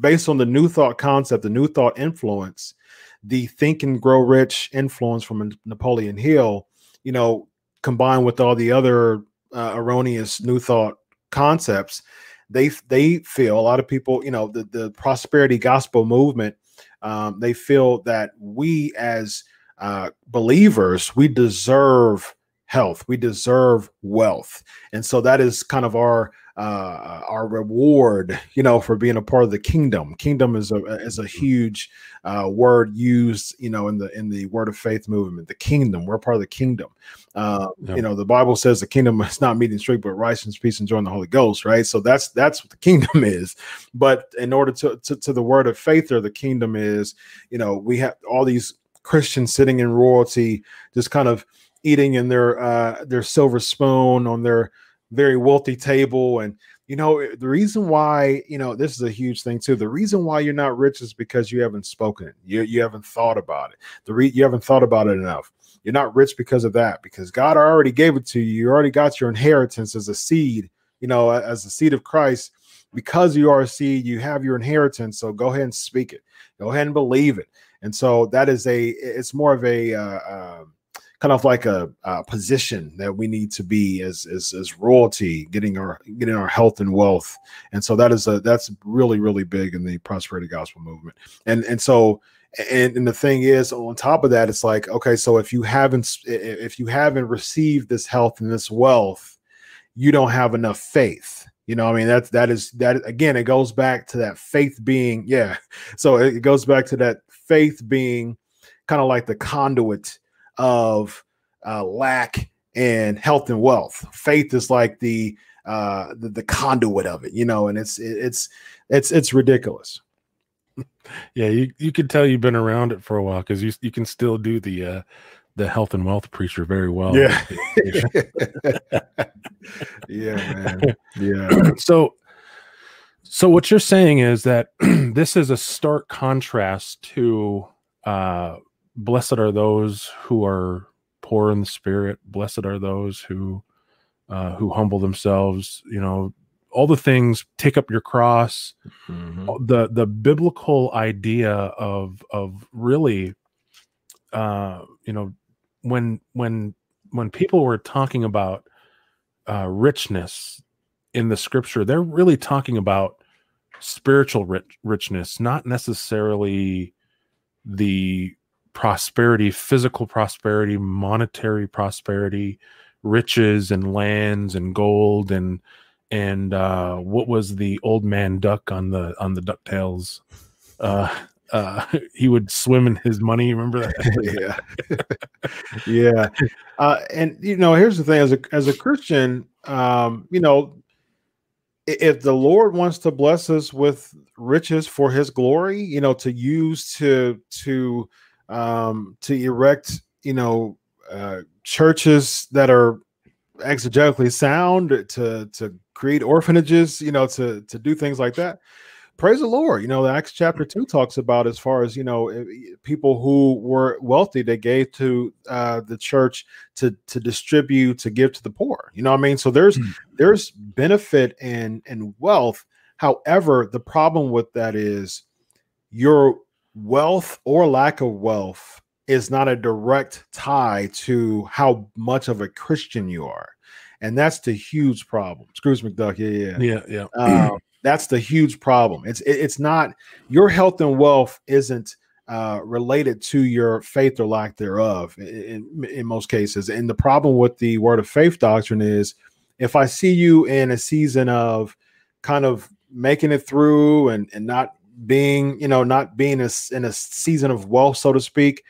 based on the New Thought concept, the New Thought influence, the Think and Grow Rich influence from Napoleon Hill, you know, combined with all the other uh, erroneous New Thought concepts, they they feel a lot of people, you know, the the prosperity gospel movement, um, they feel that we as uh, believers we deserve health, we deserve wealth, and so that is kind of our uh, our reward, you know, for being a part of the kingdom. Kingdom is a is a huge uh, word used, you know, in the in the word of faith movement. The kingdom, we're part of the kingdom. Uh, Yeah. You know, the Bible says the kingdom is not meat and drink, but righteousness, peace, and joy in the Holy Ghost, right? So that's that's what the kingdom (laughs) is. But in order to to, to the word of faith or the kingdom is, you know, we have all these Christians sitting in royalty, just kind of eating in their uh, their silver spoon on their very wealthy table and you know eh, the reason why you know this is a huge thing too the reason why you're not rich is because you haven't spoken you, you haven't thought about it the re- you haven't thought about it enough you're not rich because of that because god already gave it to you you already got your inheritance as a seed you know as a seed of christ because you are a seed you have your inheritance so go ahead and speak it go ahead and believe it and so that is a it's more of a uh, uh, kind of like a, a position that we need to be as, as as royalty, getting our getting our health and wealth, and so that is a that's really really big in the prosperity gospel movement, and and so and, and the thing is on top of that it's like okay so if you haven't if you haven't received this health and this wealth you don't have enough faith. You know i mean that's that is that again it goes back to that faith being yeah. (laughs) So it goes back to that faith being kind of like the conduit of uh, lack and health and wealth. Faith is like the, uh, the the conduit of it, you know, and it's it's it's it's ridiculous. yeah you, you can tell you've been around it for a while because you, you can still do the uh the health and wealth preacher very well Yeah. (laughs) (laughs) yeah, man. (laughs) Yeah. (clears throat) so so what you're saying is that (clears throat) this is a stark contrast to uh, blessed are those who are poor in the spirit blessed are those who uh, who humble themselves you know all the things take up your cross Mhm. the the biblical idea of of really uh you know when when when people were talking about uh richness in the scripture they're really talking about spiritual rich, richness not necessarily the prosperity physical prosperity monetary prosperity riches and lands and gold and and uh what was the old man duck on the on the ducktales? Uh (laughs) uh he would swim in his money remember that? (laughs) Yeah. (laughs) Yeah. Uh and you know here's the thing as a as a christian um you know if the lord wants to bless us with riches for his glory you know to use to to um to erect you know uh churches that are exegetically sound to to create orphanages you know to to do things like that. Praise the lord. You know the acts chapter 2 talks about as far as you know eh, people who were wealthy they gave to uh the church to to distribute to give to the poor. You know what i mean? So there's Mm. there's benefit and and wealth. However the problem with that is your wealth or lack of wealth is not a direct tie to how much of a christian you are. And that's the huge problem. Scrooge mcduck yeah yeah yeah. Yeah um, that's the huge problem. It's it- it's not your health and wealth isn't uh, related to your faith or lack thereof in, in, in most cases. And the problem with the word of faith doctrine is if I see you in a season of kind of making it through and and not being you know not being a in a season of wealth so to speak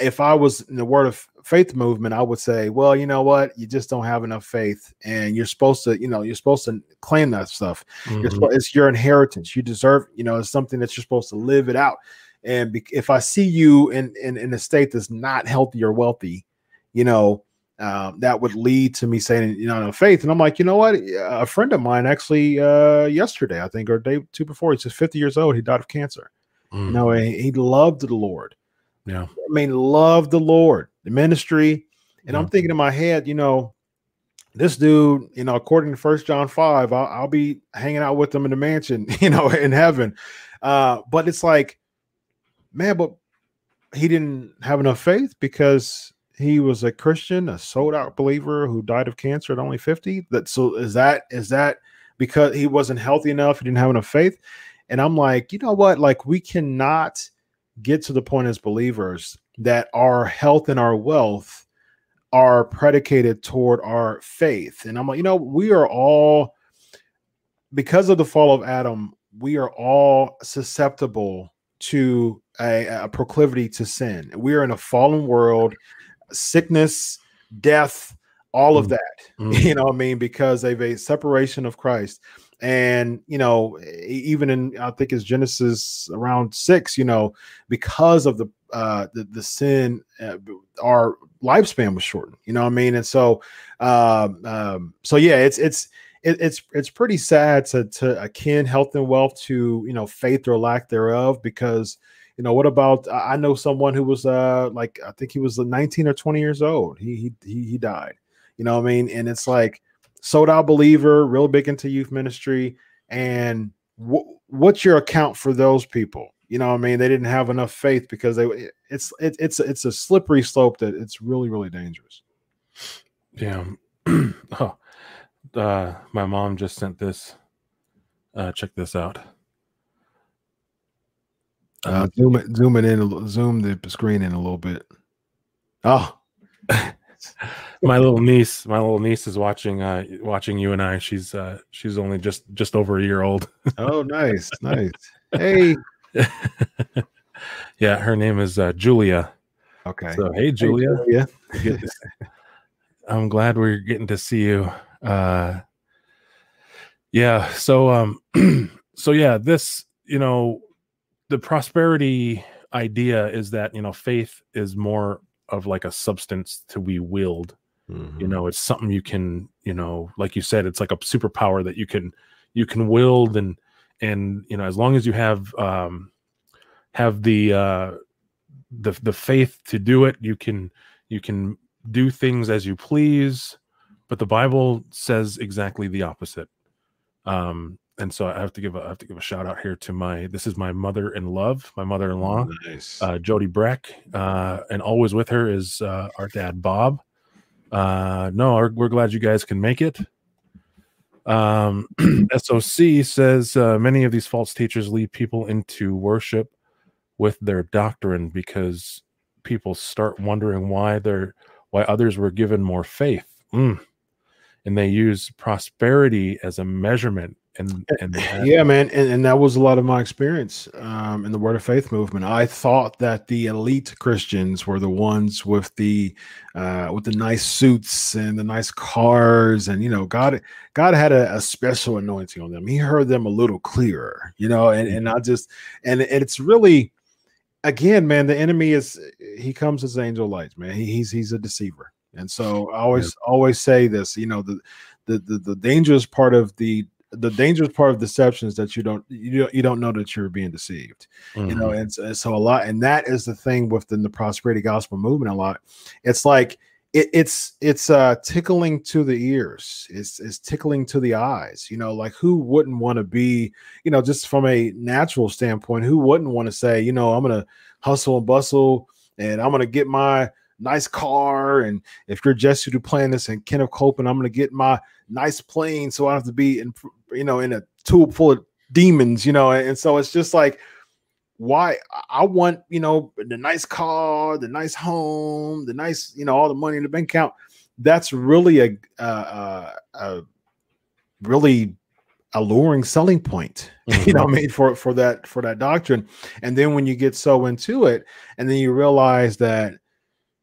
if i was in the word of faith movement i would say well you know what? You just don't have enough faith and you're supposed to you know you're supposed to claim that stuff. Mhm. supposed, it's your inheritance. You deserve you know it's something that you're supposed to live it out. And be, if i see you in, in in a state that's not healthy or wealthy you know um, that would lead to me saying you know no faith and i'm like you know what a friend of mine actually uh yesterday i think or day two before he's just 50 years old he died of cancer you Mm. know he, he loved the lord yeah I mean, love the Lord, the ministry. And I'm thinking in my head, you know, this dude, you know, according to First John 5, I'll, I'll be hanging out with him in the mansion, (laughs) you know, in heaven. Uh, but it's like, man, but he didn't have enough faith because he was a Christian, a sold out believer who died of cancer at only 50. That so is that is that because he wasn't healthy enough, he didn't have enough faith? And I'm like, you know what? Like, we cannot get to the point as believers that our health and our wealth are predicated toward our faith. And I'm like, you know, we are all, because of the fall of Adam, we are all susceptible to a, a proclivity to sin. We are in a fallen world, sickness, death, all of Mm. that. (laughs) Mm. You know what I mean? Because of a separation of Christ. And you know, even in I think it's Genesis around six, you know, because of the uh the, the sin, uh, our lifespan was shortened. You know what I mean? And so, um, um so yeah, it's it's it, it's it's pretty sad to to akin health and wealth to you know faith or lack thereof because you know what about I know someone who was uh like I think he was 19 or 20 years old. He he he, he died. You know what I mean? And it's like sold out believer, real big into youth ministry. And wh- what's your account for those people? You know what I mean? They didn't have enough faith because they it's it, it's it's a slippery slope that it's really really dangerous. Yeah. (clears throat) oh, uh, my mom just sent this. Uh, check this out. Uh, zoom it, zoom it in, zoom the screen in a little bit. Oh, (laughs) my little niece, my little niece is watching, uh, watching you and I. She's, uh, she's only just, just over a year old. oh, nice, (laughs) nice. Hey, (laughs) yeah, her name is uh, Julia. okay. So, hey, Julia. yeah. Good I'm glad we're getting to see you. Uh, yeah. So, um, (clears throat) so yeah, this, you know, the prosperity idea is that you know faith is more of like a substance to be willed. You know, it's something you can, you know, like you said, it's like a superpower that you can, you can wield and and you know as long as you have um have the uh the the faith to do it you can you can do things as you please. But the bible says exactly the opposite. Um and so i have to give a I have to give a shout out here to my this is my mother in love my mother-in-law Nice. uh, Jody Breck, uh, and always with her is uh, our dad Bob. Uh, no, our, we're glad you guys can make it. Um, (clears throat) SOC says uh, many of these false teachers lead people into worship with their doctrine because people start wondering why they're why others were given more faith, Mm. and they use prosperity as a measurement. And and yeah man and, and that was a lot of my experience um, in the word of faith movement. I thought that the elite christians were the ones with the uh, with the nice suits and the nice cars and you know god god had a, a special anointing on them. He heard them a little clearer you know and, and i just and it's really again man the enemy is he comes as angel lights man. He, he's he's a deceiver. And so i always always say this you know the the the, the dangerous part of the the dangerous part of deception is that you don't you don't, you don't know that you're being deceived you know Mhm. and so, so a lot and that is the thing within the prosperity gospel movement a lot it's like it, it's it's uh tickling to the ears it's it's tickling to the eyes you know like who wouldn't want to be you know just from a natural standpoint who wouldn't want to say you know i'm gonna hustle and bustle and i'm gonna get my nice car and if you're jesse duplantis and kenneth copeland i'm gonna get my nice plane so i don't have to be in you know in a tube full of demons you know and so it's just like why I want, you know, the nice car, the nice home, the nice, you know, all the money in the bank account. That's really a, uh, uh, a really alluring selling point, (laughs) you know, I mean, for for that for that doctrine. And then when you get so into it, and then you realize that,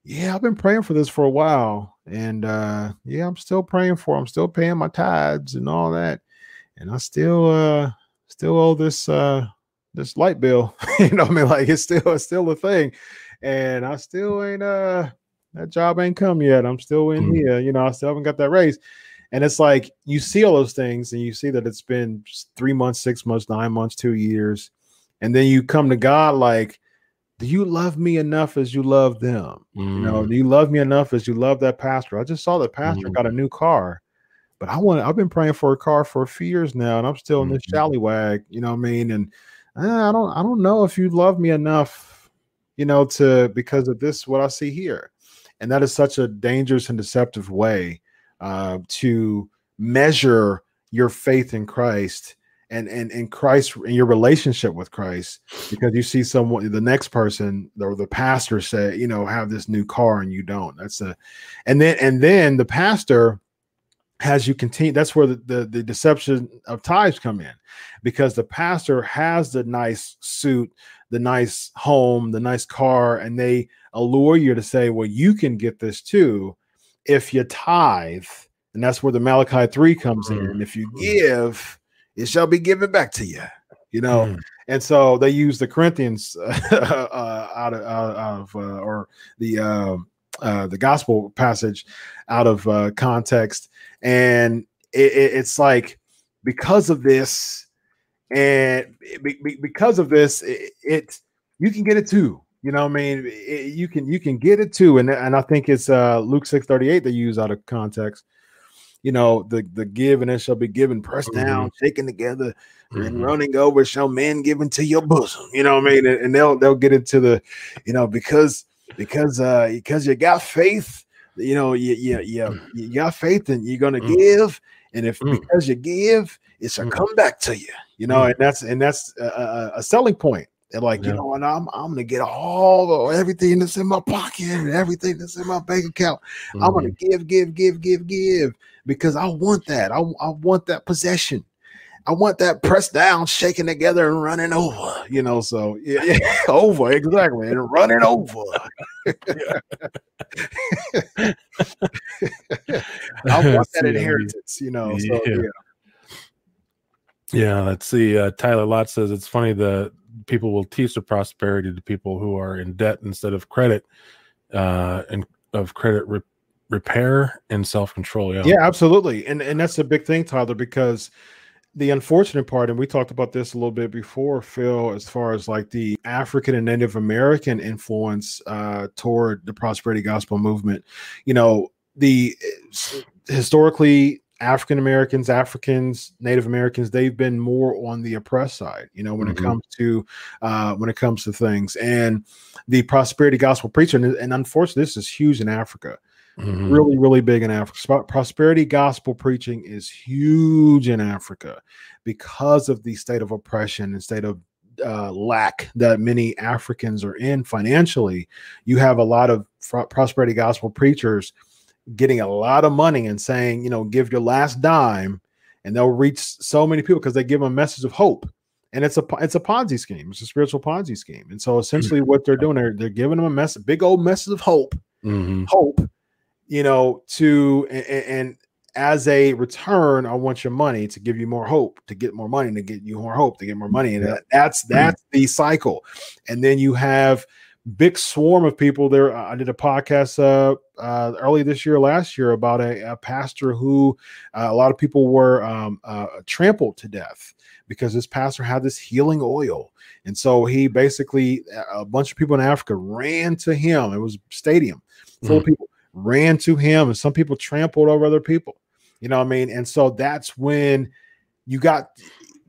yeah, I've been praying for this for a while, and uh, yeah, I'm still praying for. I'm still paying my tithes and all that, and I still uh still owe this uh this light bill. (laughs) you know, what I mean, like it's still it's still a thing, and I still ain't uh that job ain't come yet. I'm still in Mm. here. You know, I still haven't got that raise. And it's like you see all those things, and you see that it's been three months, six months, nine months, two years, and then you come to God like, do you love me enough as you love them? You know, Mm. do you love me enough as you love that pastor? I just saw that pastor Mhm. got a new car, but I want. I've been praying for a car for a few years now, and I'm still in this Mhm. shallywag. You know what I mean? And uh, I don't. I don't know if you love me enough, you know, to because of this what I see here, and that is such a dangerous and deceptive way uh, to measure your faith in Christ. And, and and Christ and your relationship with Christ because you see someone the next person or the pastor say you know have this new car and you don't. That's a and then and then the pastor has you continue that's where the, the the deception of tithes come in because the pastor has the nice suit the nice home the nice car and they allure you to say well you can get this too if you tithe. And that's where the malachi 3 comes in. And if you give it shall be given back to you you know Mm. and so they use the Corinthians (laughs) uh, out of, out of uh, or the uh, uh, the gospel passage out of uh, context, and it, it- it's like because of this, and be- be- because of this, it, it you can get it too. You know, what I mean, It- you can you can get it too, and and I think it's uh, Luke six thirty eight they use out of context. You know, the the give and it shall be given, pressed down, shaken together, and Mhm. running over shall men give into your bosom. You know what I mean? And, and they'll they'll get into the, you know, because because uh because you got faith, you know, you you you, you got faith and you're gonna Mm. give, and if Mm. because you give, it shall Mm. come back to you. You know, and that's and that's a, a, a selling point. They're like, you know what, I'm I'm gonna get all the everything that's in my pocket and everything that's in my bank account. I'm gonna Mhm. give, give, give, give, give because I want that. I, I want that possession. I want that pressed down, shaking together, and running over. You know, so yeah, yeah (laughs) over exactly, and running over. (laughs) I want that (laughs) inheritance. You know, so Yeah. yeah. Yeah, let's see. Uh, Tyler Lott says it's funny that people will teach the prosperity to people who are in debt instead of credit, uh, and of credit re- repair and self control. Yeah. Yeah, absolutely. And and that's a big thing, Tyler, because the unfortunate part, and we talked about this a little bit before, Phil, as far as like the African and Native American influence uh, toward the prosperity gospel movement. You know, the historically African Americans, Africans, Native Americans, they've been more on the oppressed side, you know, when mm-hmm. it comes to uh, when it comes to things. And the prosperity gospel preacher, and, unfortunately, this is huge in Africa. Mm-hmm. Really, really big in Africa. Prosperity gospel preaching is huge in Africa because of the state of oppression and state of uh, lack that many Africans are in financially. You have a lot of prosperity gospel preachers getting a lot of money and saying, you know, give your last dime, and they'll reach so many people because they give them a message of hope. And it's a it's a Ponzi scheme. It's a spiritual Ponzi scheme. And so essentially, what they're doing, they're, they're giving them a message, big old message of hope, mm-hmm. hope, you know, to and, and as a return, I want your money to give you more hope, to get more money, to get you more hope, to get more money. And that, that's that's mm-hmm. the cycle. And then you have big swarm of people there. I did a podcast uh, uh, early this year, last year, about a, a pastor who uh, a lot of people were um, uh, trampled to death because this pastor had this healing oil. And so he basically, a bunch of people in Africa ran to him. It was stadium full mm. of people ran to him, and some people trampled over other people. You know what I mean? And so that's when you got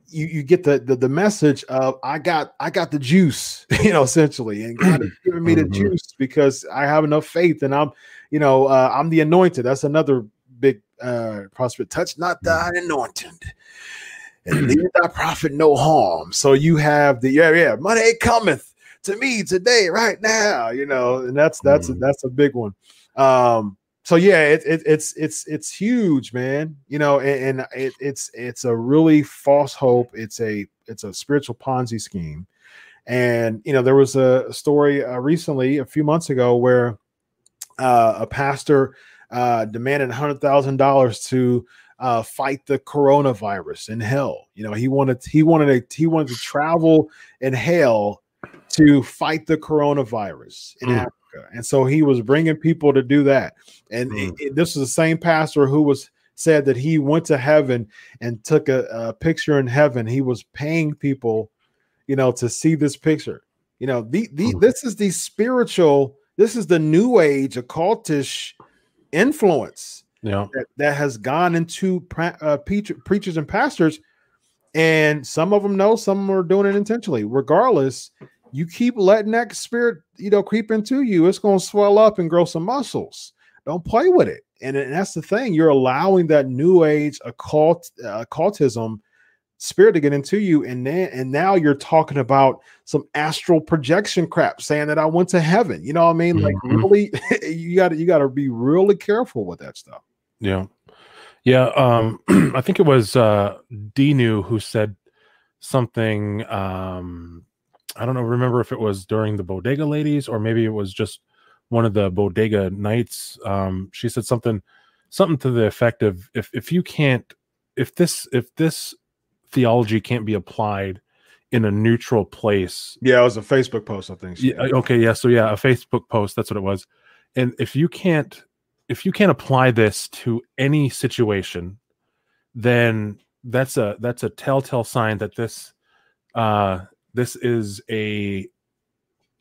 you, you get the, the, the message of I got I got the juice, (laughs) you know, essentially, and God is giving me the mm-hmm. juice because I have enough faith, and I'm, you know, uh, I'm the anointed. That's another big uh prospect. Touch not the anointed, and leave thy prophet no harm. So you have the yeah yeah money cometh to me today right now, you know, and that's that's mm. that's a big one. Um, so yeah, it, it, it's it's it's huge, man. You know, and, and it, it's it's a really false hope. It's a it's a spiritual Ponzi scheme. And you know, there was a story uh, recently, a few months ago, where uh, a pastor uh, demanded hundred thousand dollars to uh, fight the coronavirus in hell. You know, he wanted he wanted to he wanted to travel in hell to fight the coronavirus in mm. Africa. And so he was bringing people to do that. And mm. it, it, this is the same pastor who was said that he went to heaven and took a, a, picture in heaven. He was paying people, you know, to see this picture. You know, the, the mm. this is the spiritual, this is the new age occultish influence yeah. that, that has gone into uh, preachers and pastors. And some of them know, some are doing it intentionally. Regardless, you keep letting that spirit, you know, creep into you, it's going to swell up and grow some muscles. Don't play with it. And, and that's the thing. You're allowing that new age occult uh, occultism spirit to get into you. And then and now you're talking about some astral projection crap, saying that I went to heaven. You know what I mean? Mm-hmm. Like really, (laughs) you got to you got to be really careful with that stuff. Yeah. Yeah. Um, (clears throat) I think it was uh Dinu who said something um I don't know, remember if it was during the bodega ladies or maybe it was just one of the bodega nights. Um, she said something, something to the effect of if if you can't, if this if this theology can't be applied in a neutral place. Yeah, it was a Facebook post, I think. Yeah, okay, yeah. So yeah, a Facebook post, that's what it was. And if you can't if you can't apply this to any situation, then that's a that's a telltale sign that this uh this is a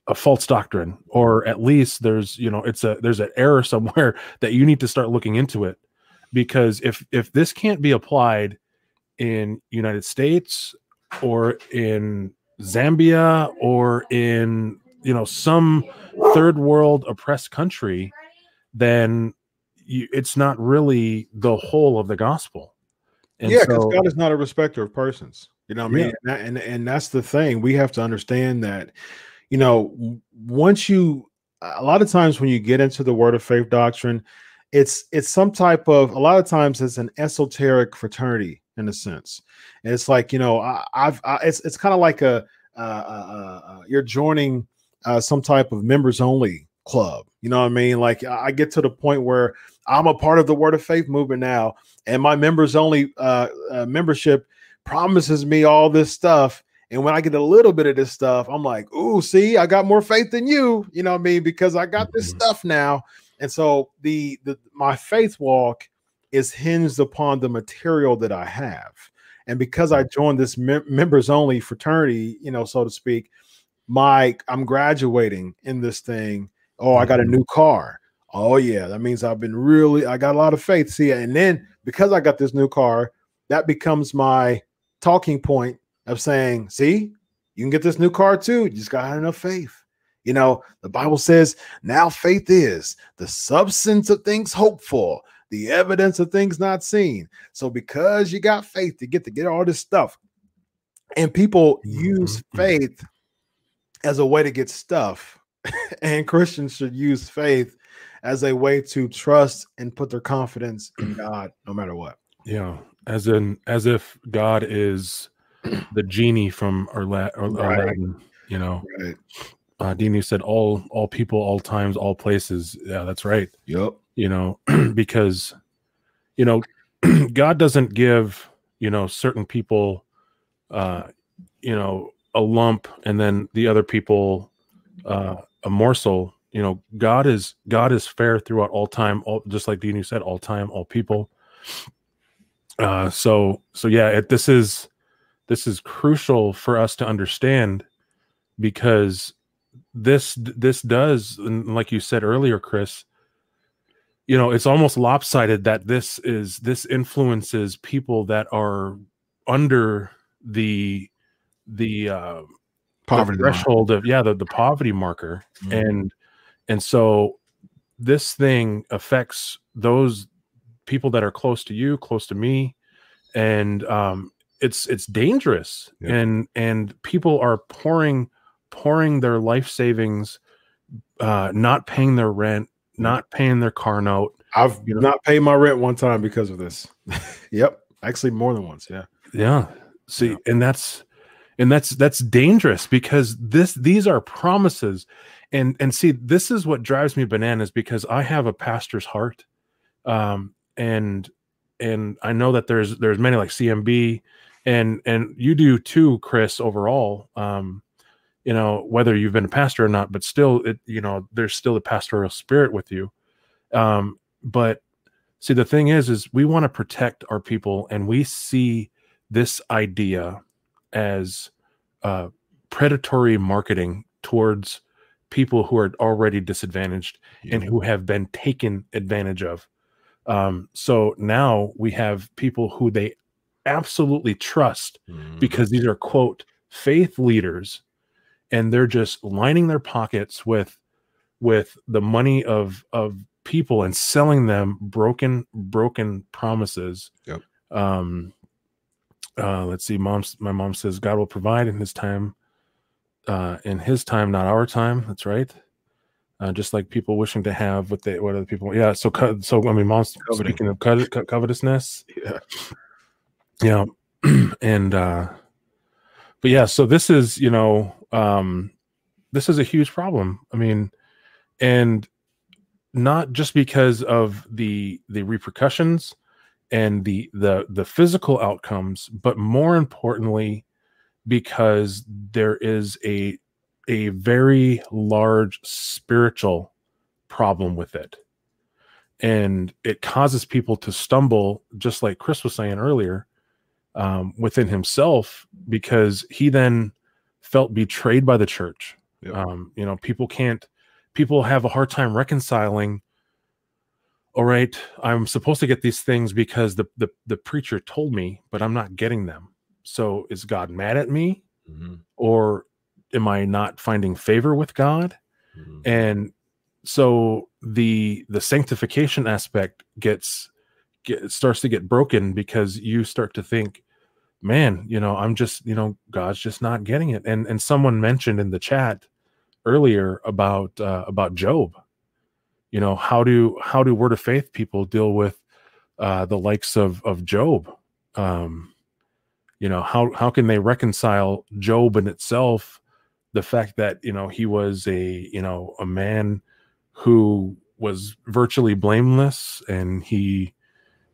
a false doctrine or at least there's you know it's a there's an error (laughs) somewhere that you need to start looking into it. Because if if this can't be applied in united states or in zambia or in you know some third world oppressed country then you, it's not really the whole of the gospel. And yeah because so, god is not a respecter of persons you know what I mean? Yeah. And, and and that's the thing. We have to understand that, you know, once you a lot of times when you get into the word of faith doctrine, it's it's some type of a lot of times it's an esoteric fraternity in a sense. And it's like, you know, I, have it's it's kind of like a uh, uh, uh, you're joining uh, some type of members only club. You know what I mean? Like I get to the point where I'm a part of the Word of Faith movement now, and my members only uh, uh, membership promises me all this stuff. And when I get a little bit of this stuff, I'm like, ooh, see, I got more faith than you, you know what I mean? Because I got this mm-hmm. stuff now. And so the the my faith walk is hinged upon the material that I have. And because I joined this mem- members only fraternity, you know, so to speak, my I'm graduating in this thing. Oh, I got a new car. Oh yeah, that means I've been really I got a lot of faith. See, and then because I got this new car, that becomes my talking point of saying, see, you can get this new car too. You just got enough faith. You know, the Bible says, now faith is the substance of things hoped for, the evidence of things not seen. So because you got faith to get to get all this stuff, and people use Mhm. faith as a way to get stuff, (laughs) and Christians should use faith as a way to trust and put their confidence in (clears throat) God no matter what. Yeah, as in as if God is the genie from Arla- or Right. Aladdin. You know, Right. uh, Dean, you said all all people, all times, all places. Yeah, that's right. Yep. You know, (clears throat) because you know (clears throat) God doesn't give you know certain people, uh, you know, a lump and then the other people uh, a morsel. You know, God is God is fair throughout all time, all just like Dean you said, all time, all people. Uh, so so yeah, it, this is this is crucial for us to understand because this this does and like you said earlier chris you know it's almost lopsided that this is this influences people that are under the the uh Poverty the threshold of yeah the, the poverty marker Mhm. and and so this thing affects those people that are close to you close to me and um it's it's dangerous Yeah. and and people are pouring pouring their life savings uh not paying their rent not paying their car note I've You know- not paid my rent one time because of this. (laughs) yep. Actually, more than once. Yeah. yeah see Yeah. and that's and that's that's dangerous because this these are promises and and see this is what drives me bananas because i have a pastor's heart um and and i know that there's there's many like cmb and and you do too chris overall um you know whether you've been a pastor or not but still it you know there's still the pastoral spirit with you um but see the thing is is we want to protect our people and we see this idea as uh, predatory marketing towards people who are already disadvantaged and who have been taken advantage of. Um, so now we have people who they absolutely trust Mhm. because these are quote faith leaders and they're just lining their pockets with with the money of of people and selling them broken broken promises Yep. um uh let's see mom's my mom says god will provide in his time uh in his time not our time that's right uh, just like people wishing to have what they what other people yeah so so i mean mom's Coveting. speaking of co- co- covetousness (laughs) Yeah. yeah (clears throat) and uh but yeah so this is you know um this is a huge problem i mean and not just because of the the repercussions and the the the physical outcomes but more importantly because there is a a very large spiritual problem with it and it causes people to stumble just like chris was saying earlier um, within himself because he then felt betrayed by the church Yep. um, you know people can't people have a hard time reconciling all right i'm supposed to get these things because the, the the preacher told me but i'm not getting them so is god mad at me Mhm. or am i not finding favor with god? Mhm. and so the the sanctification aspect gets get, starts to get broken because you start to think man you know i'm just you know god's just not getting it. And and someone mentioned in the chat earlier about uh, about job. You know how do how do word of faith people deal with uh the likes of of job? Um you know how how can they reconcile job in itself the fact that you know he was a you know a man who was virtually blameless and he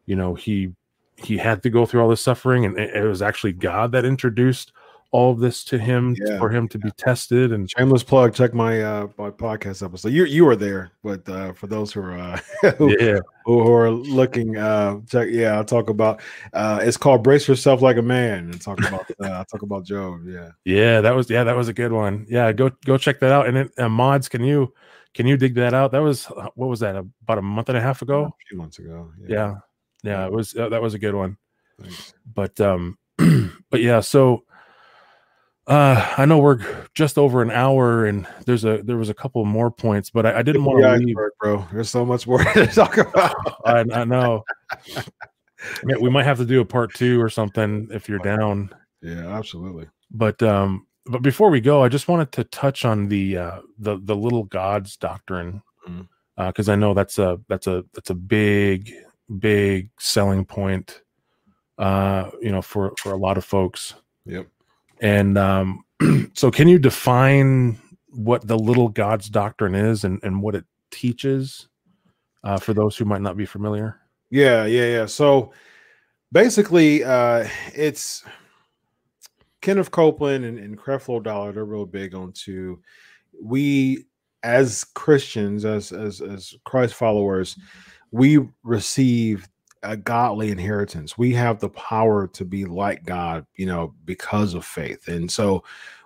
you know he he had to go through all this suffering and it, it was actually god that introduced all of this to him Yeah. for him to be tested and Shameless plug. Check my uh my podcast episode. You you were there, but uh for those who are uh, (laughs) who, yeah who are looking, uh check. Yeah, I'll talk about. uh It's called "Brace Yourself Like a Man," and talk about uh, I'll talk about Job. Yeah. yeah that was yeah that was a good one yeah go go check that out and it, uh, mods can you can you dig that out that was uh, what was that about a month and a half ago a few months ago. yeah yeah it was uh, that was a good one Thanks. but um (clears throat) but yeah so uh i know we're just over an hour and there's a there was a couple more points but i, I didn't want to leave bro. There's so much more (laughs) to talk about. (laughs) I, I know we might have to do a part two or something if you're down Yeah, absolutely. but um but before we go i just wanted to touch on the uh the the little gods doctrine because i know that's a that's a that's a big big selling point uh you know for for a lot of folks Yep. And um (clears throat) so can you define what the little gods doctrine is and and what it teaches uh for those who might not be familiar Yeah, yeah, yeah. So basically, uh, it's Kenneth Copeland and, and Creflo Dollar. They're real big on to we as Christians, as as as Christ followers, we receive a godly inheritance. We have the power to be like God, you know, because of faith. And so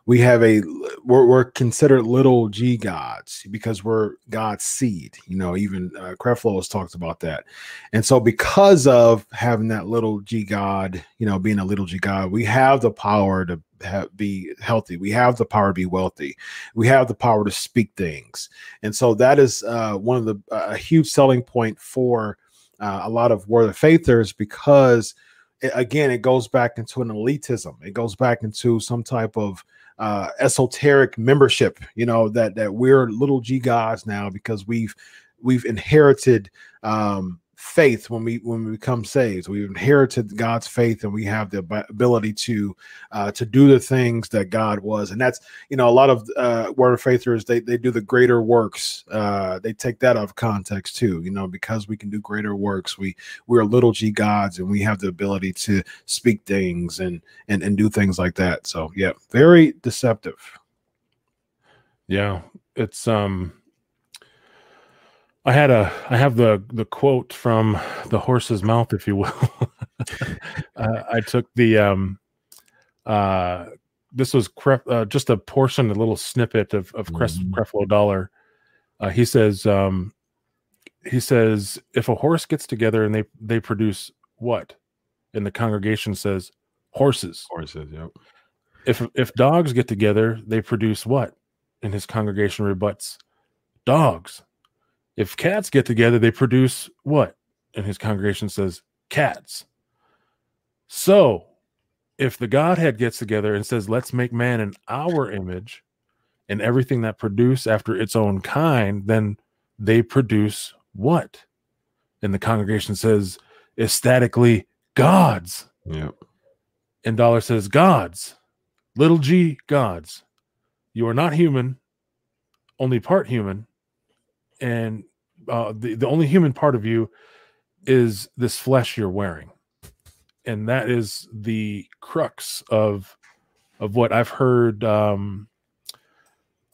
we have a we're, we're considered little g gods because we're God's seed. You know, even uh, Creflo has talked about that. And so, because of having that little g god, you know, being a little g god, we have the power to have, be healthy. We have the power to be wealthy. We have the power to speak things. And so, that is uh, one of the uh, a huge selling point for uh, a lot of word of faithers because, it- again, it goes back into an elitism. It goes back into some type of uh, esoteric membership. You know that that we're little g gods now because we've we've inherited um faith when we when we become saved. We've inherited god's faith and we have the ability to uh to do the things that god was. And that's you know a lot of uh word of faithers they they do the greater works uh they take that out of context too you know because we can do greater works we we're little g gods and we have the ability to speak things and and and do things like that. So yeah very deceptive. Yeah, it's um I had a I have the the quote from the horse's mouth if you will. (laughs) uh, I took the um uh this was Cref, uh, just a portion a little snippet of of Cref, Mhm. Creflo Dollar. Uh, he says um he says if a horse gets together and they they produce what? And the congregation says horses horses yep if if dogs get together, they produce what? And his congregation rebuts dogs. If cats get together, they produce what? And his congregation says cats. So, if the Godhead gets together and says, "Let's make man in our image," and everything that produce after its own kind, then they produce what? And the congregation says, ecstatically, gods. yep And Dollar says, gods, little g gods. You are not human, only part human. And uh, the, the only human part of you is this flesh you're wearing. And that is the crux of of what I've heard. Um,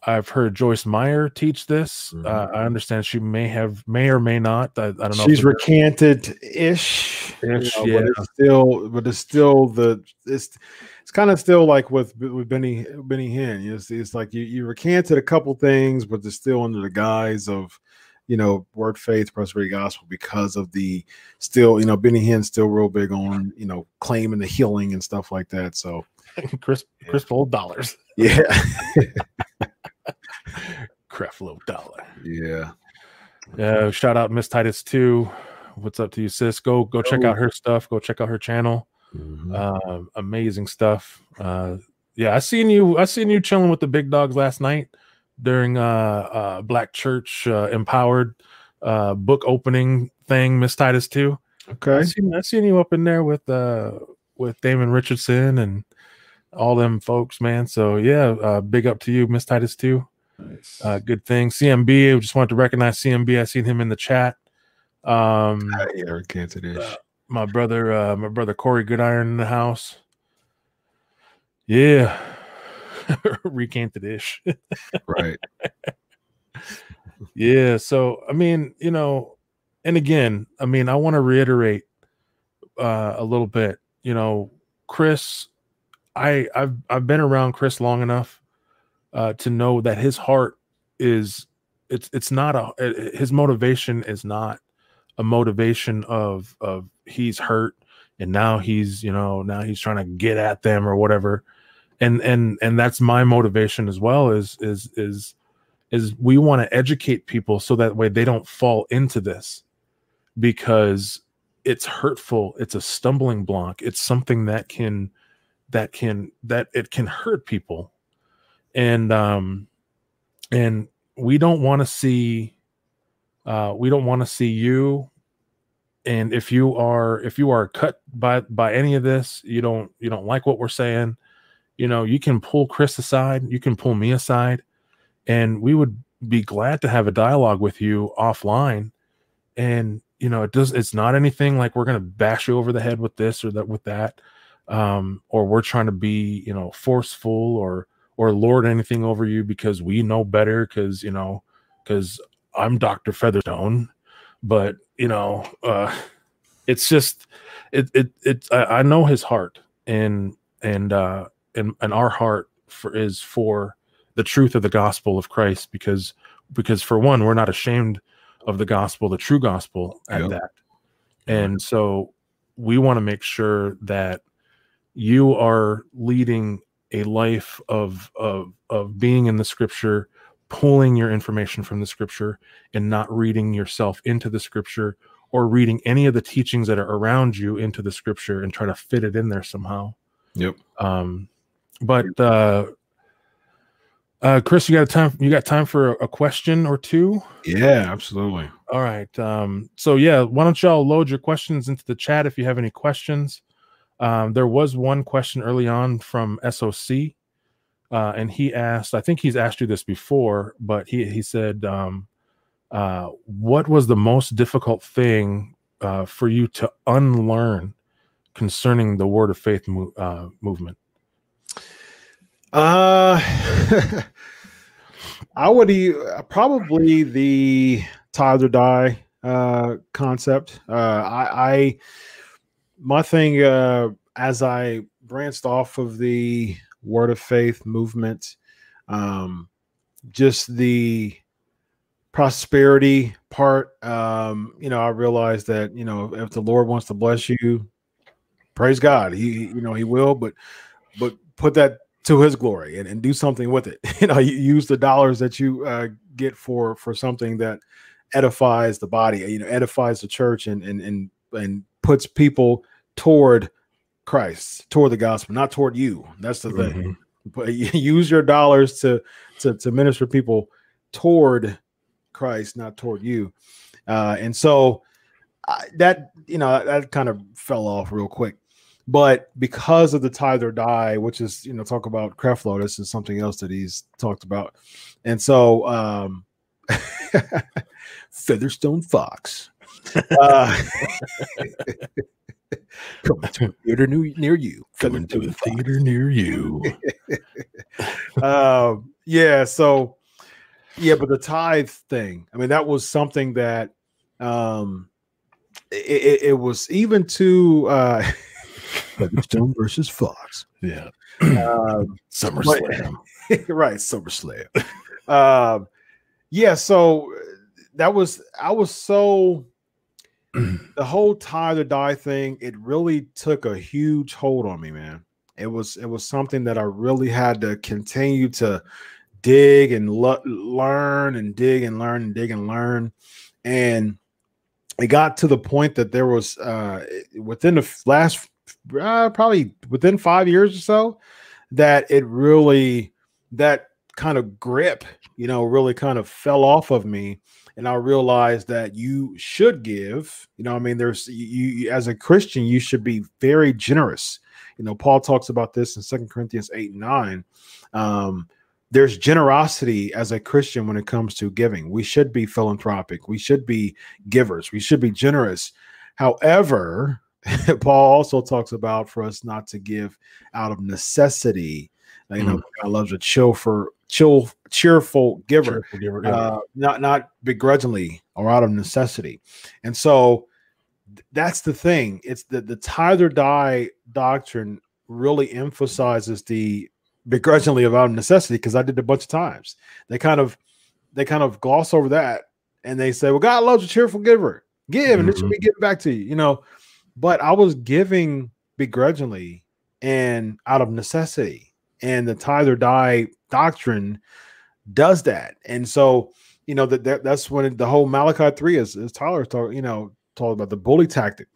I've heard Joyce Meyer teach this. Mhm. Uh, I understand she may have, may or may not. I, I don't know. She's recanted ish, Ish, but yeah. it's still, but it's still the it's it's kind of still like with with Benny Benny Hinn. You know, it's, it's like you you recanted a couple things, but it's still under the guise of you know word faith prosperity gospel because of the still you know Benny Hinn's still real big on you know claiming the healing and stuff like that. So (laughs) crisp, crisp old dollars. yeah, (laughs) Creflo Dollar. yeah, Yeah, shout out Miss Titus too. What's up to you, sis? Go go check out her stuff. Go check out her channel. Mhm. Uh, amazing stuff. Uh, yeah, I seen you. I seen you chilling with the big dogs last night during uh, uh Black Church uh, Empowered uh book opening thing. Miss Titus too. I okay. seen I seen you up in there with uh with Damon Richardson and all them folks, man. So yeah, uh, big up to you, Miss Titus too. Nice. Uh, good thing. CMB, I just wanted to recognize CMB. I seen him in the chat. Um, yeah, recanted ish. my brother, uh, my brother Corey Goodiron in the house. Yeah. (laughs) Recant the dish. right. (laughs) yeah. So, I mean, you know, and again, I mean, I want to reiterate uh, a little bit, you know, Chris, I I've I've been around Chris long enough uh, to know that his heart is it's it's not a his motivation is not a motivation of of he's hurt and now he's you know now he's trying to get at them or whatever. And and and that's my motivation as well is is is is we want to educate people so that way they don't fall into this because it's hurtful. It's a stumbling block. It's something that can that can that it can hurt people and um and we don't want to see uh we don't want to see you. And if you are if you are cut by by any of this you don't you don't like what we're saying you know you can pull chris aside you can pull me aside and we would be glad to have a dialogue with you offline. And you know it does it's not anything like we're going to bash you over the head with this or that with that um or we're trying to be you know forceful or or lord anything over you because we know better because you know because i'm dr featherstone. But you know uh it's just it it it I, I know his heart and and uh and and our heart for is for the truth of the gospel of christ because because for one we're not ashamed of the gospel the true gospel at Yep. that. And so we want to make sure that you are leading a life of of of being in the scripture pulling your information from the scripture and not reading yourself into the scripture or reading any of the teachings that are around you into the scripture and try to fit it in there somehow Yep. um but uh uh chris you got time you got time for a, a question or two Yeah, absolutely. all right. Um, so yeah, why don't y'all load your questions into the chat if you have any questions. Um, there was one question early on from SOC, uh, and he asked, I think he's asked you this before, but he he said, um, uh, what was the most difficult thing uh, for you to unlearn concerning the Word of Faith mo- uh, movement? Uh, (laughs) I would probably the tithe or die uh, concept. Uh, I, I my thing uh, as I branched off of the Word of Faith movement, um, just the prosperity part. Um, you know, I realized that you know if the Lord wants to bless you, praise God. He you know He will, but but put that to his glory and, and do something with it (laughs) you know you use the dollars that you uh, get for for something that edifies the body you know edifies the church and and and, and puts people toward christ toward the gospel not toward you. That's the thing. Mhm. but (laughs) use your dollars to to to minister people toward christ not toward you. Uh and so I, that you know that, that kind of fell off real quick. But because of the tithe or die, which is you know talk about Creflo, this is something else that he's talked about, and so um, (laughs) Featherstone Fox, uh, (laughs) coming to a theater new, near you, Coming to a Fox. theater near you. (laughs) um, yeah, so yeah, but the tithe thing, I mean, that was something that um, it, it, it was even to uh, (laughs) Featherstone versus Fox. yeah. Um, SummerSlam. (laughs) right, SummerSlam. um, yeah, so uh, that was I was so (clears throat) the whole tithe or die thing. It really took a huge hold on me, man. It was it was something that I really had to continue to dig and lo- learn and dig and learn and dig and learn, and it got to the point that there was uh, within the last uh, probably within five years or so that it really that kind of grip you know really kind of fell off of me and i realized that you should give you know i mean there's you, you as a christian you should be very generous. You know paul talks about this in Second corinthians 8 and 9 um there's generosity as a christian when it comes to giving. We should be philanthropic. We should be givers. We should be generous. However (laughs) Paul also talks about for us not to give out of necessity. You know, Mm. God loves a chill for chill, cheerful giver, Cheerful giver, yeah. uh, not not begrudgingly or out of necessity. And so that's the thing. It's the the tithe or die doctrine really emphasizes the begrudgingly of out of necessity because I did a bunch of times. They kind of they kind of gloss over that and they say, "Well, God loves a cheerful giver. Give, and it should be given back to you." You know, but I was giving begrudgingly and out of necessity, and the tithe or die doctrine does that. And so, you know, that, that that's when the whole Malachi three is, is Tyler talk, you know, talking about the bully tactic.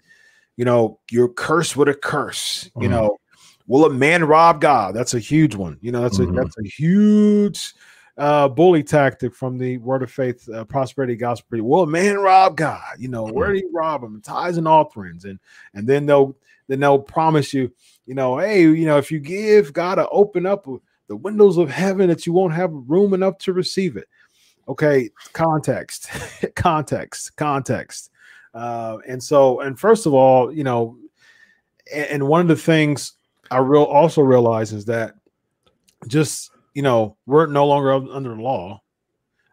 You know, you're cursed with a curse. You Mhm. know, will a man rob God? That's a huge one. You know, that's Mhm. a that's a huge uh bully tactic from the word of faith uh, prosperity gospel Well, man rob god you know where do you rob him? Tithes and offerings. And and then they'll then they'll promise you you know hey you know if you give god to open up the windows of heaven that you won't have room enough to receive it. Okay context (laughs) context context. Uh and so and first of all you know and, and one of the things i real also realize is that just you know we're no longer under law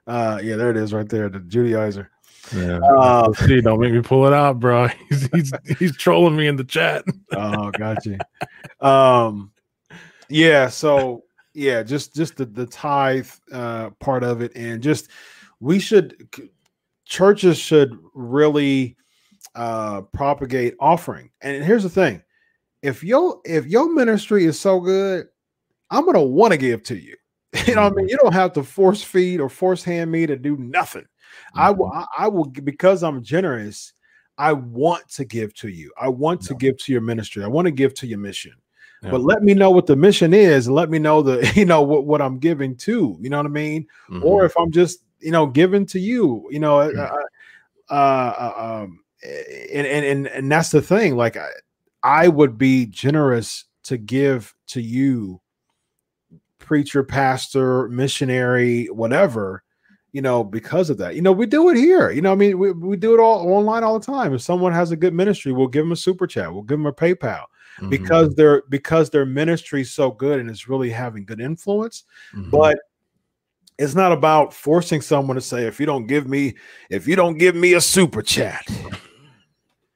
uh yeah there it is right there the judaizer yeah. uh, (laughs) See, don't make me pull it out, bro. (laughs) He's he's, he's trolling me in the chat. (laughs) oh got you um yeah so yeah just just the the tithe uh part of it and just we should churches should really uh propagate offering and here's the thing if your if your ministry is so good i'm gonna want to give to you. (laughs) You know what i mean? You don't have to force feed or force hand me to do nothing. I will I, will because i'm generous i want to give to you. I want to give to your ministry. I want to give to your mission. Yeah. but let me know what the mission is and let me know the (laughs) you know what, what i'm giving to you know what i mean? Mhm. or if i'm just you know giving to you you know Yeah. uh, uh, uh, um and, and and and that's the thing like I, I would be generous to give to you preacher pastor missionary whatever you know because of that. You know we do it here. You know i mean we, we do it all online all the time. If someone has a good ministry we'll give them a super chat. We'll give them a paypal Mhm. because their because their ministry is so good and it's really having good influence. Mhm. but it's not about forcing someone to say if you don't give me if you don't give me a super chat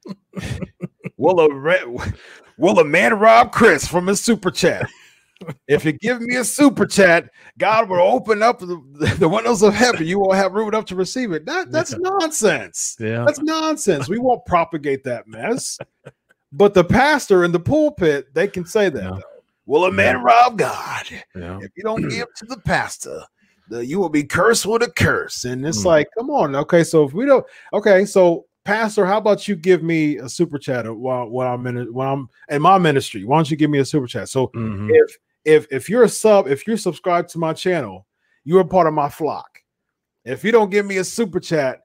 (laughs) will a will a man rob chris from his super chat if you give me a super chat god will open up the, the windows of heaven you won't have room enough to receive it that, that's nonsense yeah. that's nonsense we won't propagate that mess but the pastor in the pulpit they can say that Yeah. will a man Yeah. rob god yeah. if you don't give to the pastor, the, you will be cursed with a curse. And it's Mm. like, come on. Okay, so if we don't, okay, so pastor, how about you give me a super chat while when I'm in when I'm in my ministry? Why don't you give me a super chat? So Mhm. if if if you're a sub, if you're subscribed to my channel, you're a part of my flock. If you don't give me a super chat,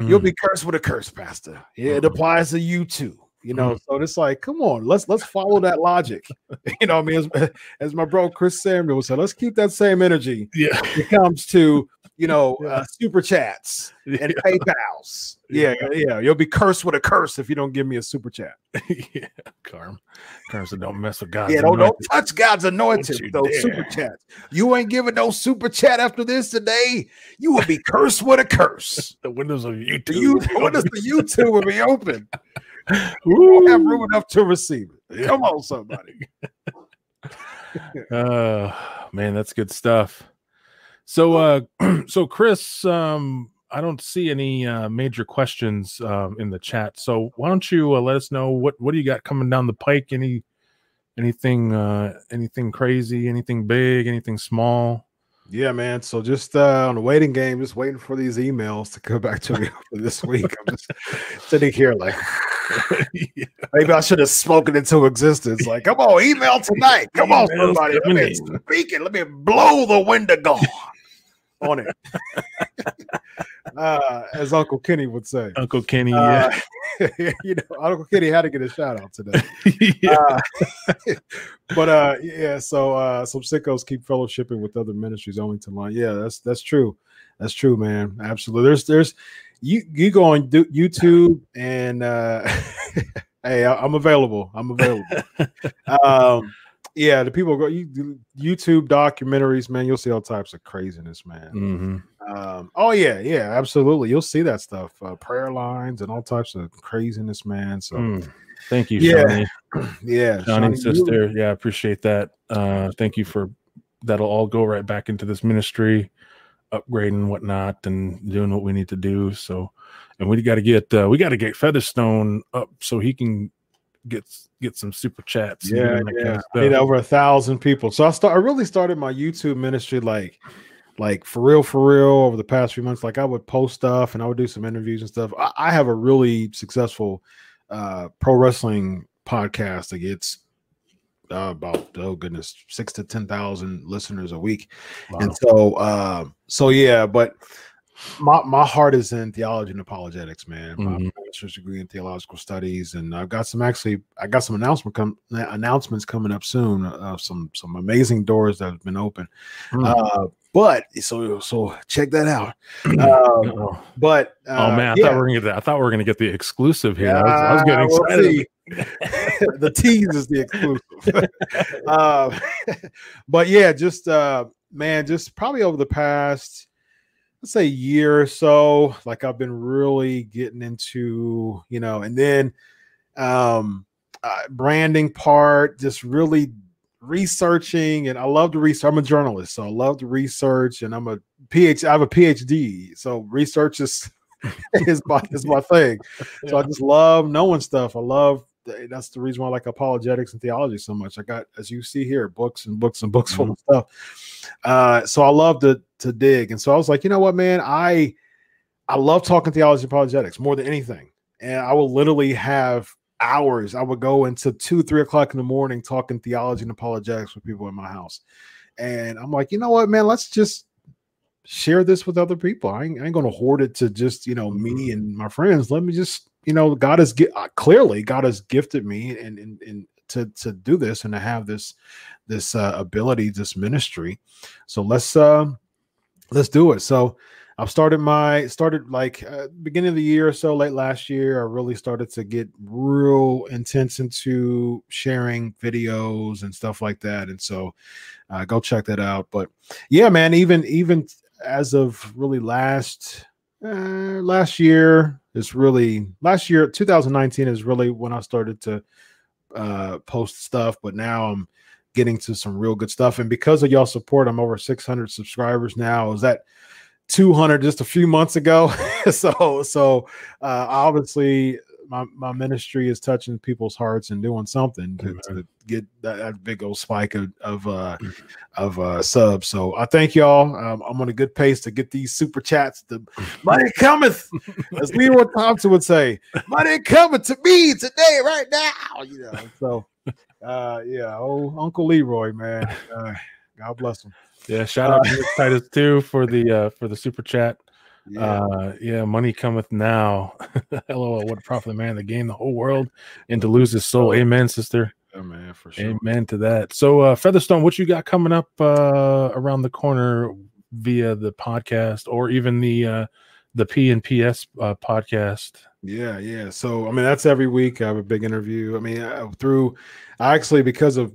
you'll Mhm. be cursed with a curse, Pastor. Yeah, it Mhm. applies to you too. You know, so it's like, come on, let's let's follow that logic. (laughs) (laughs) you know, I mean, as, as my bro Chris Samuel said, let's keep that same energy yeah. when it comes to you know (laughs) Yeah. uh, super chats (laughs) and yeah. PayPal's. Yeah, yeah, you'll be cursed with a curse if you don't give me a super chat. (laughs) yeah. Carm. Carm said, don't mess with God. yeah, don't, don't touch God's anointed those super dare. chats. You ain't giving no super chat after this today. You will be cursed with a curse. The windows of YouTube. The you, what is the YouTube will be open? Won't have room enough to receive it. Come on, somebody. Uh man, that's good stuff. So uh (clears throat) so Chris, um I don't see any uh major questions um in the chat. So why don't you uh, let us know what what do you got coming down the pike? Any anything uh anything crazy, anything big, anything small? Yeah, man. So just uh, on the waiting game, just waiting for these emails to come back to me (laughs) for this week. I'm just sitting here like Yeah. maybe I should have spoken into existence. Like, come on, email tonight. Come on, somebody. Let me speak it. Let me blow the window on it. (laughs) uh, as Uncle Kenny would say. Uncle Kenny, Uh, (laughs) you know, Uncle Kenny had to get a shout out today. (laughs) yeah. yeah. Uh, but uh yeah so uh some sickos keep fellowshipping with other ministries only to line yeah that's that's true that's true man absolutely there's there's you you go on youtube and uh (laughs) Hey, I, am available. I'm available. (laughs) um, yeah, the people go you, YouTube documentaries, man. You'll see all types of craziness, man. Mm-hmm. Um, oh yeah, yeah, absolutely. You'll see that stuff, uh, prayer lines and all types of craziness, man. So, mm. thank you, yeah, Shawnee. (clears throat) yeah, Shawnee, sister. You... Yeah, I appreciate that. Uh, thank you for that'll all go right back into this ministry, upgrading whatnot, and doing what we need to do. So, and we got to get uh, we got to get Featherstone up so he can get get some super chats. Yeah, yeah. Kind of over a thousand people. So I start. I really started my YouTube ministry like like for real, for real over the past few months. Like I would post stuff and I would do some interviews and stuff. I, I have a really successful uh pro wrestling podcast like gets uh, about oh goodness six to ten thousand listeners a week, wow. and so uh, so yeah, but my my heart is in theology and apologetics, man. My mm-hmm. master's degree in theological studies, and I've got some actually I got some announcement come announcements coming up soon. Uh, some some amazing doors that have been open. Mm-hmm. Uh, but so so check that out. (clears throat) Um, but uh, oh man, I yeah. thought we were gonna get that. I thought we were gonna get the exclusive here. I, was, I was getting excited. (laughs) the tease is the exclusive. uh, (laughs) (laughs) but yeah, just uh, man, just probably over the past let's say year or so, like I've been really getting into, you know, and then um uh, branding part, just really researching and I love to research. I'm a journalist, so I love to research and I'm a PhD, I have a PhD. So research is is my is my thing. So I just love knowing stuff. I love that's the reason why I like apologetics and theology so much. I got, as you see here, books and books and books full mm-hmm. of stuff. Uh, so I love to to dig, and so I was like, you know what, man, I I love talking theology and apologetics more than anything, and I will literally have hours. I would go into two, three o'clock in the morning talking theology and apologetics with people in my house, and I'm like, you know what, man, let's just share this with other people. I ain't, I ain't going to hoard it to just you know me mm-hmm. and my friends. Let me just you know, God has uh, clearly God has gifted me and and, to to do this and to have this this uh, ability, this ministry. So let's uh, let's do it. So I've started my started like uh, beginning of the year or so, late last year. I really started to get real intense into sharing videos and stuff like that. And so uh, go check that out. But yeah, man, even even as of really last uh, last year is really last year 2019 is really when i started to uh, post stuff but now i'm getting to some real good stuff. And because of y'all support i'm over 600 subscribers now. Is that 200 just a few months ago? (laughs) So so uh, obviously my, my ministry is touching people's hearts and doing something to, to get that, that, big old spike of of uh, mm. of uh, subs. So I thank y'all. Um, I'm on a good pace to get these super chats. The money cometh, (laughs) as Leroy Thompson would say, money coming to me today, right now. You know. So uh, yeah, oh Uncle Leroy, man. Uh, God bless him. Yeah, shout out uh, to Titus too for the uh, for the super chat. Yeah. Uh, yeah, money cometh now. (laughs) LOL, what a profit man that gain the whole world and to lose his soul. Amen, sister. Amen, for sure. Amen to that. So, uh, Featherstone, what you got coming up uh, around the corner via the podcast or even the uh, the P and PS uh, podcast? Yeah, yeah. So, I mean, that's every week. I have a big interview. I mean, uh, through actually because of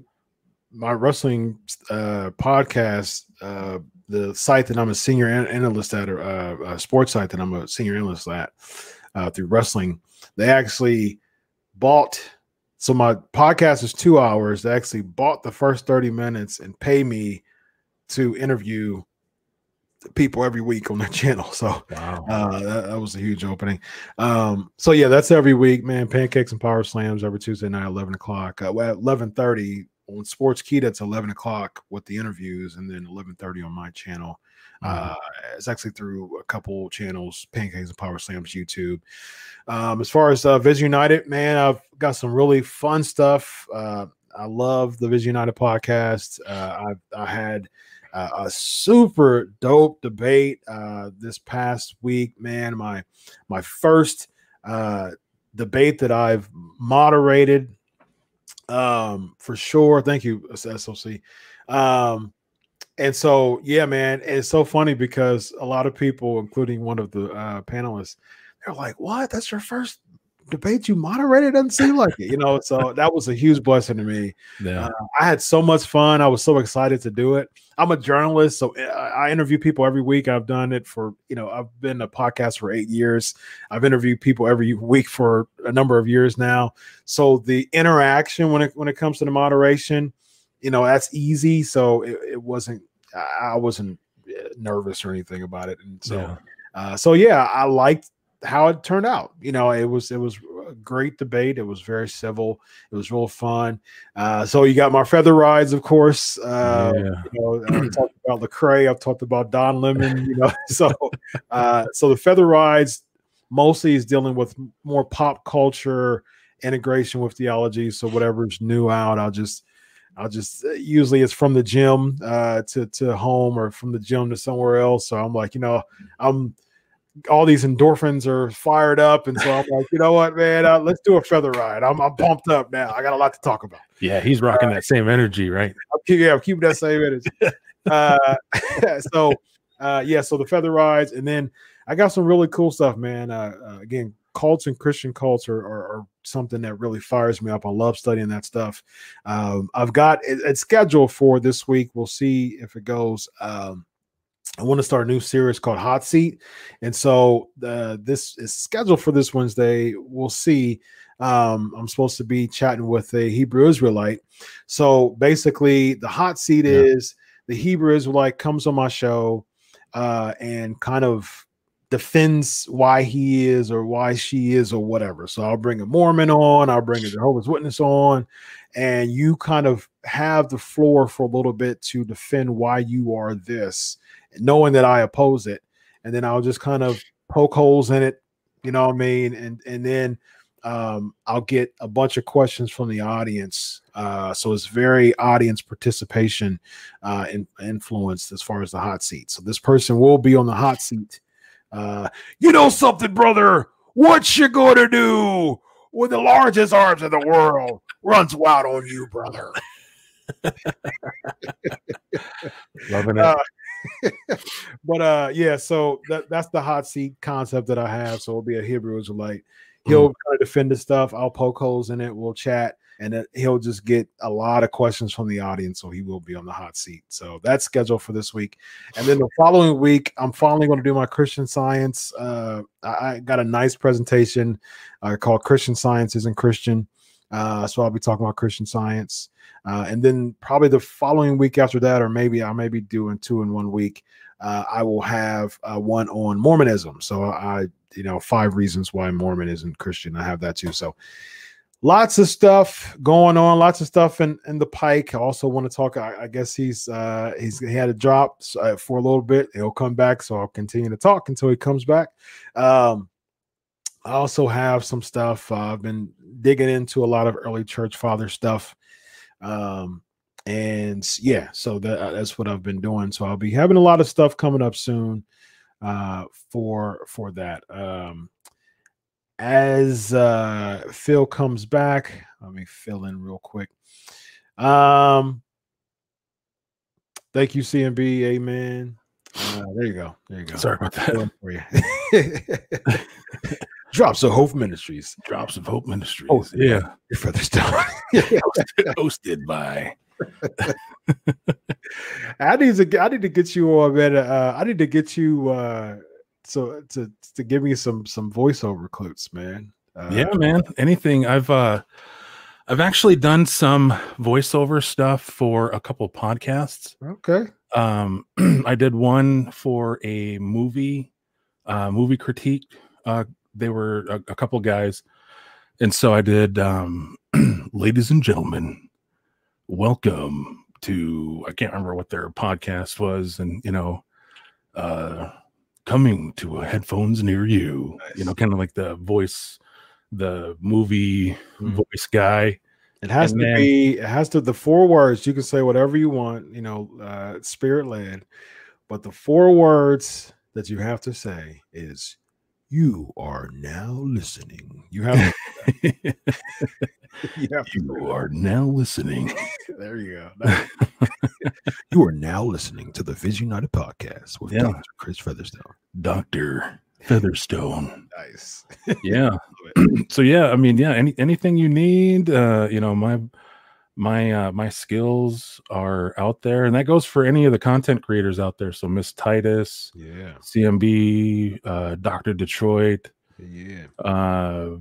my wrestling uh, podcast, uh, the site that I'm a senior analyst at, or uh, a sports site that I'm a senior analyst at uh, through wrestling, they actually bought. So my podcast is two hours. They actually bought the first 30 minutes and pay me to interview people every week on their (laughs) channel. So wow. uh, that, that, was a huge opening. Um, so yeah, that's every week, man. Pancakes and power slams every Tuesday night, 11 o'clock. Uh, well, 11:30 on Sportskeeda, That's 11 o'clock with the interviews, and then 11:30 on my channel. Mm-hmm. Uh, it's actually through a couple channels, Pancakes and Power Slams YouTube. Um, as far as uh, Vision United, man, I've got some really fun stuff. Uh, I love the Vision United podcast. Uh, I, I had uh, a super dope debate uh, this past week, man. My my first uh, debate that I've moderated um, for sure. Thank you, SOC. Um, and so, yeah, man, it's so funny because a lot of people, including one of the uh, panelists, they're like, "What? That's your first debate you moderated doesn't seem like it, you know. So that was a huge blessing to me. Yeah. Uh, I had so much fun. I was so excited to do it. I'm a journalist, so uh, I interview people every week. I've done it for, you know, I've been a podcast for eight years. I've interviewed people every week for a number of years now. So the interaction when it when it comes to the moderation, you know, that's easy. So it, it wasn't. I wasn't uh, nervous or anything about it, and so. Yeah. Uh, so yeah, I liked how it turned out. You know, it was it was a great debate. It was very civil. It was real fun. Uh, so you got my feather rides, of course. Uh, Yeah. You know, I talked about Lecrae. I've talked about Don Lemon. You know, (laughs) so uh, so the feather rides mostly is dealing with more pop culture integration with theology. So whatever's new out, I'll just I'll just uh, usually it's from the gym uh, to to home or from the gym to somewhere else. So I'm like, you know, I'm all these endorphins are fired up, and so I'm like, you know what, man, uh, let's do a feather ride. I'm I'm pumped up now. I got a lot to talk about. Yeah, he's rocking that same energy, right? I'm keep, yeah, I'm keeping that same energy. (laughs) uh, (laughs) so uh, yeah, so the feather rides, and then I got some really cool stuff, man. Uh, uh, again, cults and Christian cults are, are, are something that really fires me up. I love studying that stuff. Um, I've got it, it's scheduled for this week. We'll see if it goes. Um, I want to start a new series called Hot Seat, and so uh, this is scheduled for this Wednesday. We'll see. Um, I'm supposed to be chatting with a Hebrew Israelite. So basically, the hot seat Yeah. is the Hebrew Israelite comes on my show uh, and kind of defends why he is or why she is or whatever. So I'll bring a Mormon on, I'll bring a Jehovah's Witness on, and you kind of have the floor for a little bit to defend why you are this, knowing that I oppose it. And then I'll just kind of poke holes in it, you know what I mean? And and then um, I'll get a bunch of questions from the audience. Uh, so it's very audience participation uh, in, influenced as far as the hot seat. So this person will be on the hot seat. Uh, you know something, brother? What you gonna do when the largest arms in the world runs wild on you, brother? (laughs) Loving it. Uh, (laughs) but uh, yeah, so that, that's the hot seat concept that I have. So it'll be a Hebrew Israelite. He'll kind of defend the stuff. I'll poke holes in it. We'll chat, and then he'll just get a lot of questions from the audience. So he will be on the hot seat. So that's scheduled for this week, and then the following week, I'm finally going to do my Christian Science. Uh, I, I got a nice presentation uh, called "Christian Science Isn't Christian." Uh, so I'll be talking about Christian Science, uh, and then probably the following week after that, or maybe I may be doing two in one week. Uh, I will have uh, one on Mormonism. So I, you know, five reasons why Mormon isn't Christian. I have that too. So lots of stuff going on, lots of stuff in in the pike. I also want to talk. I, I guess he's uh he's he had a drop uh, for a little bit. He'll come back, so I'll continue to talk until he comes back. Um, I also have some stuff. Uh, I've been digging into a lot of early church father stuff. Um, and yeah, so that, uh, that's what I've been doing. So I'll be having a lot of stuff coming up soon uh, for for that. Um, as uh, Phil comes back, let me fill in real quick. Um, thank you, CMB. Amen. Uh, there you go. There you go. Sorry about that. for you. (laughs) (laughs) Drops of Hope Ministries. Drops of Hope Ministries. Oh, yeah. Your feathers (laughs) down. Hosted by. (laughs) I need to I need to get you on man. Uh, I need to get you uh so to to give me some some voiceover clips, man. Uh, yeah, man. Anything. I've uh I've actually done some voiceover stuff for a couple podcasts. Okay. Um (clears throat) I did one for a movie, uh movie critique. Uh they were a, a couple guys. And so I did um (clears throat) ladies and gentlemen, welcome to I can't remember what their podcast was, and you know, uh coming to a headphones near you, you know, kind of like the voice, the movie Mhm. voice guy. It has And to then- be. It has to. The four words you can say whatever you want. You know, uh, spirit led, but the four words that you have to say is "You are now listening." You have. (laughs) you have you are now listening. (laughs) there you go. (laughs) you are now listening to the Vision United podcast with Yeah. Dr. Chris Featherstone. Doctor Featherstone. Nice. Yeah. (clears throat) so yeah, I mean, yeah, any anything you need, uh, you know, my my uh my skills are out there and that goes for any of the content creators out there so miss titus Yeah. cmb uh dr detroit Yeah. uh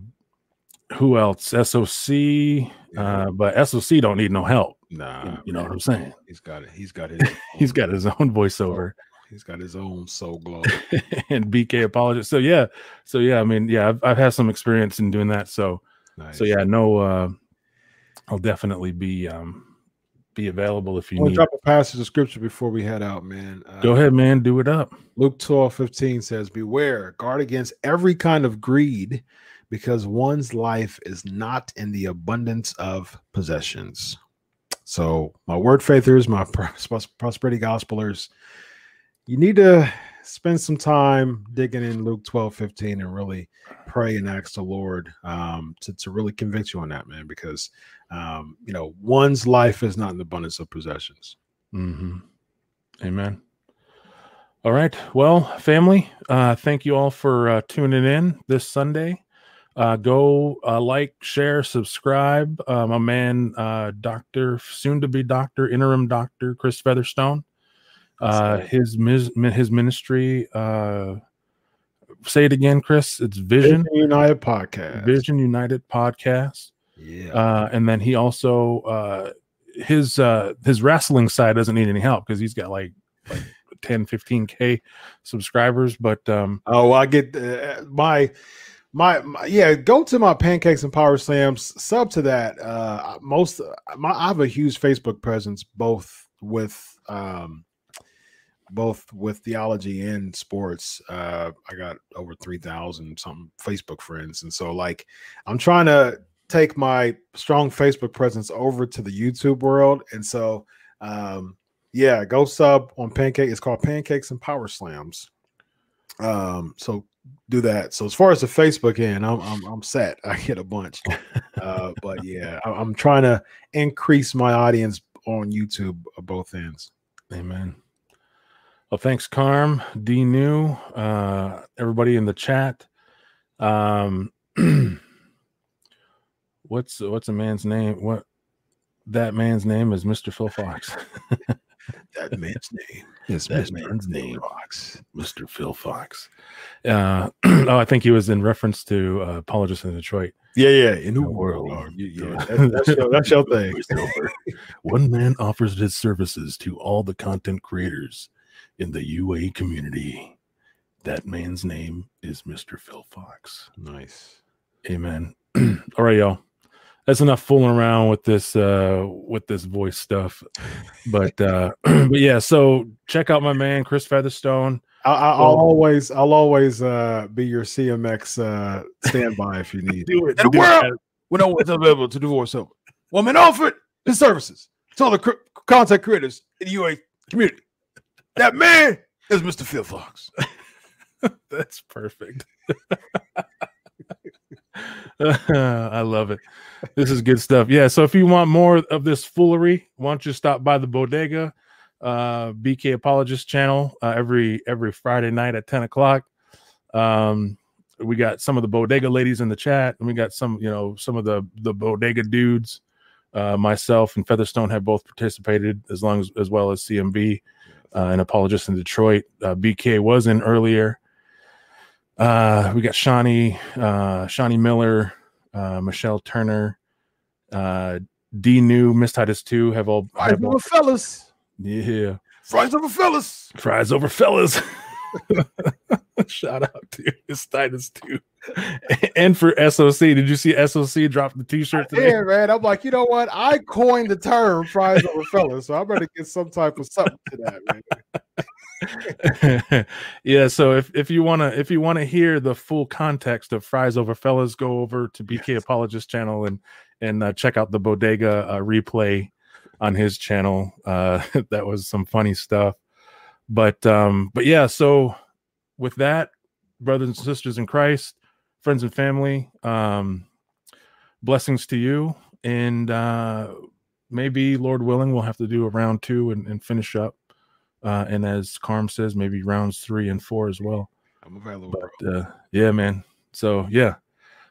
who else soc uh but soc don't need no help Nah. you know what i'm saying He's got it. He's got it. (laughs) he's got his own voiceover (laughs) He's got his own soul glow. (laughs) and bk apologist so yeah so yeah i mean yeah I've, I've had some experience in doing that so Nice. so yeah no uh i'll definitely be um be available if you I want to need drop a passage of scripture before we head out, man. Uh, go ahead man do it up Luke 12, 15 says, Beware, guard against every kind of greed, because one's life is not in the abundance of possessions. So, my word faithers, my prosperity gospelers, you need to spend some time digging in Luke 12, 15 and really pray and ask the Lord um, to, to really convict you on that, man, because, um, you know, one's life is not the abundance of possessions. Mm-hmm. Amen. All right. Well, family, uh, thank you all for uh, tuning in this Sunday. Uh, go uh, like, share, subscribe. Uh, my man, uh, Doctor, soon to be Doctor, interim Doctor Chris Featherstone. Uh, his his ministry. Uh, say it again, Chris. It's Vision Vision United Podcast. Vision United Podcast. Yeah. uh, and then he also uh, his uh, his wrestling side doesn't need any help because he's got like like 10 15k subscribers but um Oh, I get uh, my, my my yeah. Go to my pancakes and power slams. Sub to that. Uh, most my I have a huge Facebook presence, both with um, both with theology and sports. Uh, I got over three thousand something Facebook friends, and so like I'm trying to take my strong Facebook presence over to the YouTube world, and so um, yeah, go sub on Pancake. It's called Pancakes and Power Slams. Um, so do that. So as far as the Facebook end, I'm I'm, I'm set. (laughs) I get a bunch, uh, but yeah, I, I'm trying to increase my audience on YouTube both ends. amen well thanks carm d new uh everybody in the chat um (clears throat) what's what's a man's name what that man's name is mr phil fox (laughs) That man's name is That Mr. man's name. Fox. mr phil fox uh (clears throat) oh i think he was in reference to uh apologist in detroit Yeah, yeah. In the The world, world. yeah, yeah, (laughs) that- that's, your, that's your thing. One man offers his services to all the content creators in the UA community. That man's name is Mr. Phil Fox. Nice. Amen. (clears throat) all right, y'all. That's enough fooling around with this uh with this voice stuff. (laughs) But uh (clears throat) but yeah, so check out my man Chris Featherstone. I, I, I'll Well- always, I'll always uh, be your CMX uh, standby if you (laughs) need. Do it. In the do world, it. we know what's available to divorce over. Woman offered his services to all the cr- content creators in the UA community. That man is Mr. Phil Fox. (laughs) That's perfect. (laughs) I love it. This is good stuff. Yeah. So if you want more of this foolery, why don't you stop by the bodega, uh, BK Apologist channel uh, every every Friday night at 10 o'clock. Um, we got some of the bodega ladies in the chat, and we got some, you know, some of the the bodega dudes. Uh, myself and Featherstone have both participated as long as as well as CMB uh, and Apologist in Detroit. Uh, BK was in earlier. Uh, we got Shawnee, uh, Shawnee Miller, uh, Michelle Turner, uh, D New, Miss Titus 2 have all, Fries have all over fellas. yeah, Fries over fellas. fries over fellas. (laughs) Shout out to Miss Titus 2. (laughs) and for SOC, did you see SOC drop the t shirt today? Yeah, man. I'm like, you know what? I coined the term fries over fellas, so I better get some type of something to that, man. (laughs) yeah so if, if you want to if you want to hear the full context of fries over fellas go over to bk Yes. apologist channel and and uh, check out the bodega uh, replay on his channel uh (laughs) that was some funny stuff but um but yeah so with that brothers and sisters in christ friends and family. Um, blessings to you. And uh, maybe, Lord willing, we'll have to do a round two and, and finish up. Uh, and as Carm says, maybe rounds three and four as well. I'm available. But, uh, yeah, man. So, yeah.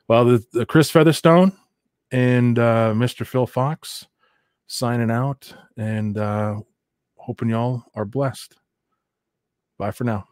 Well, the, the Chris Featherstone and uh, Mr. Phil Fox signing out and uh, hoping y'all are blessed. Bye for now.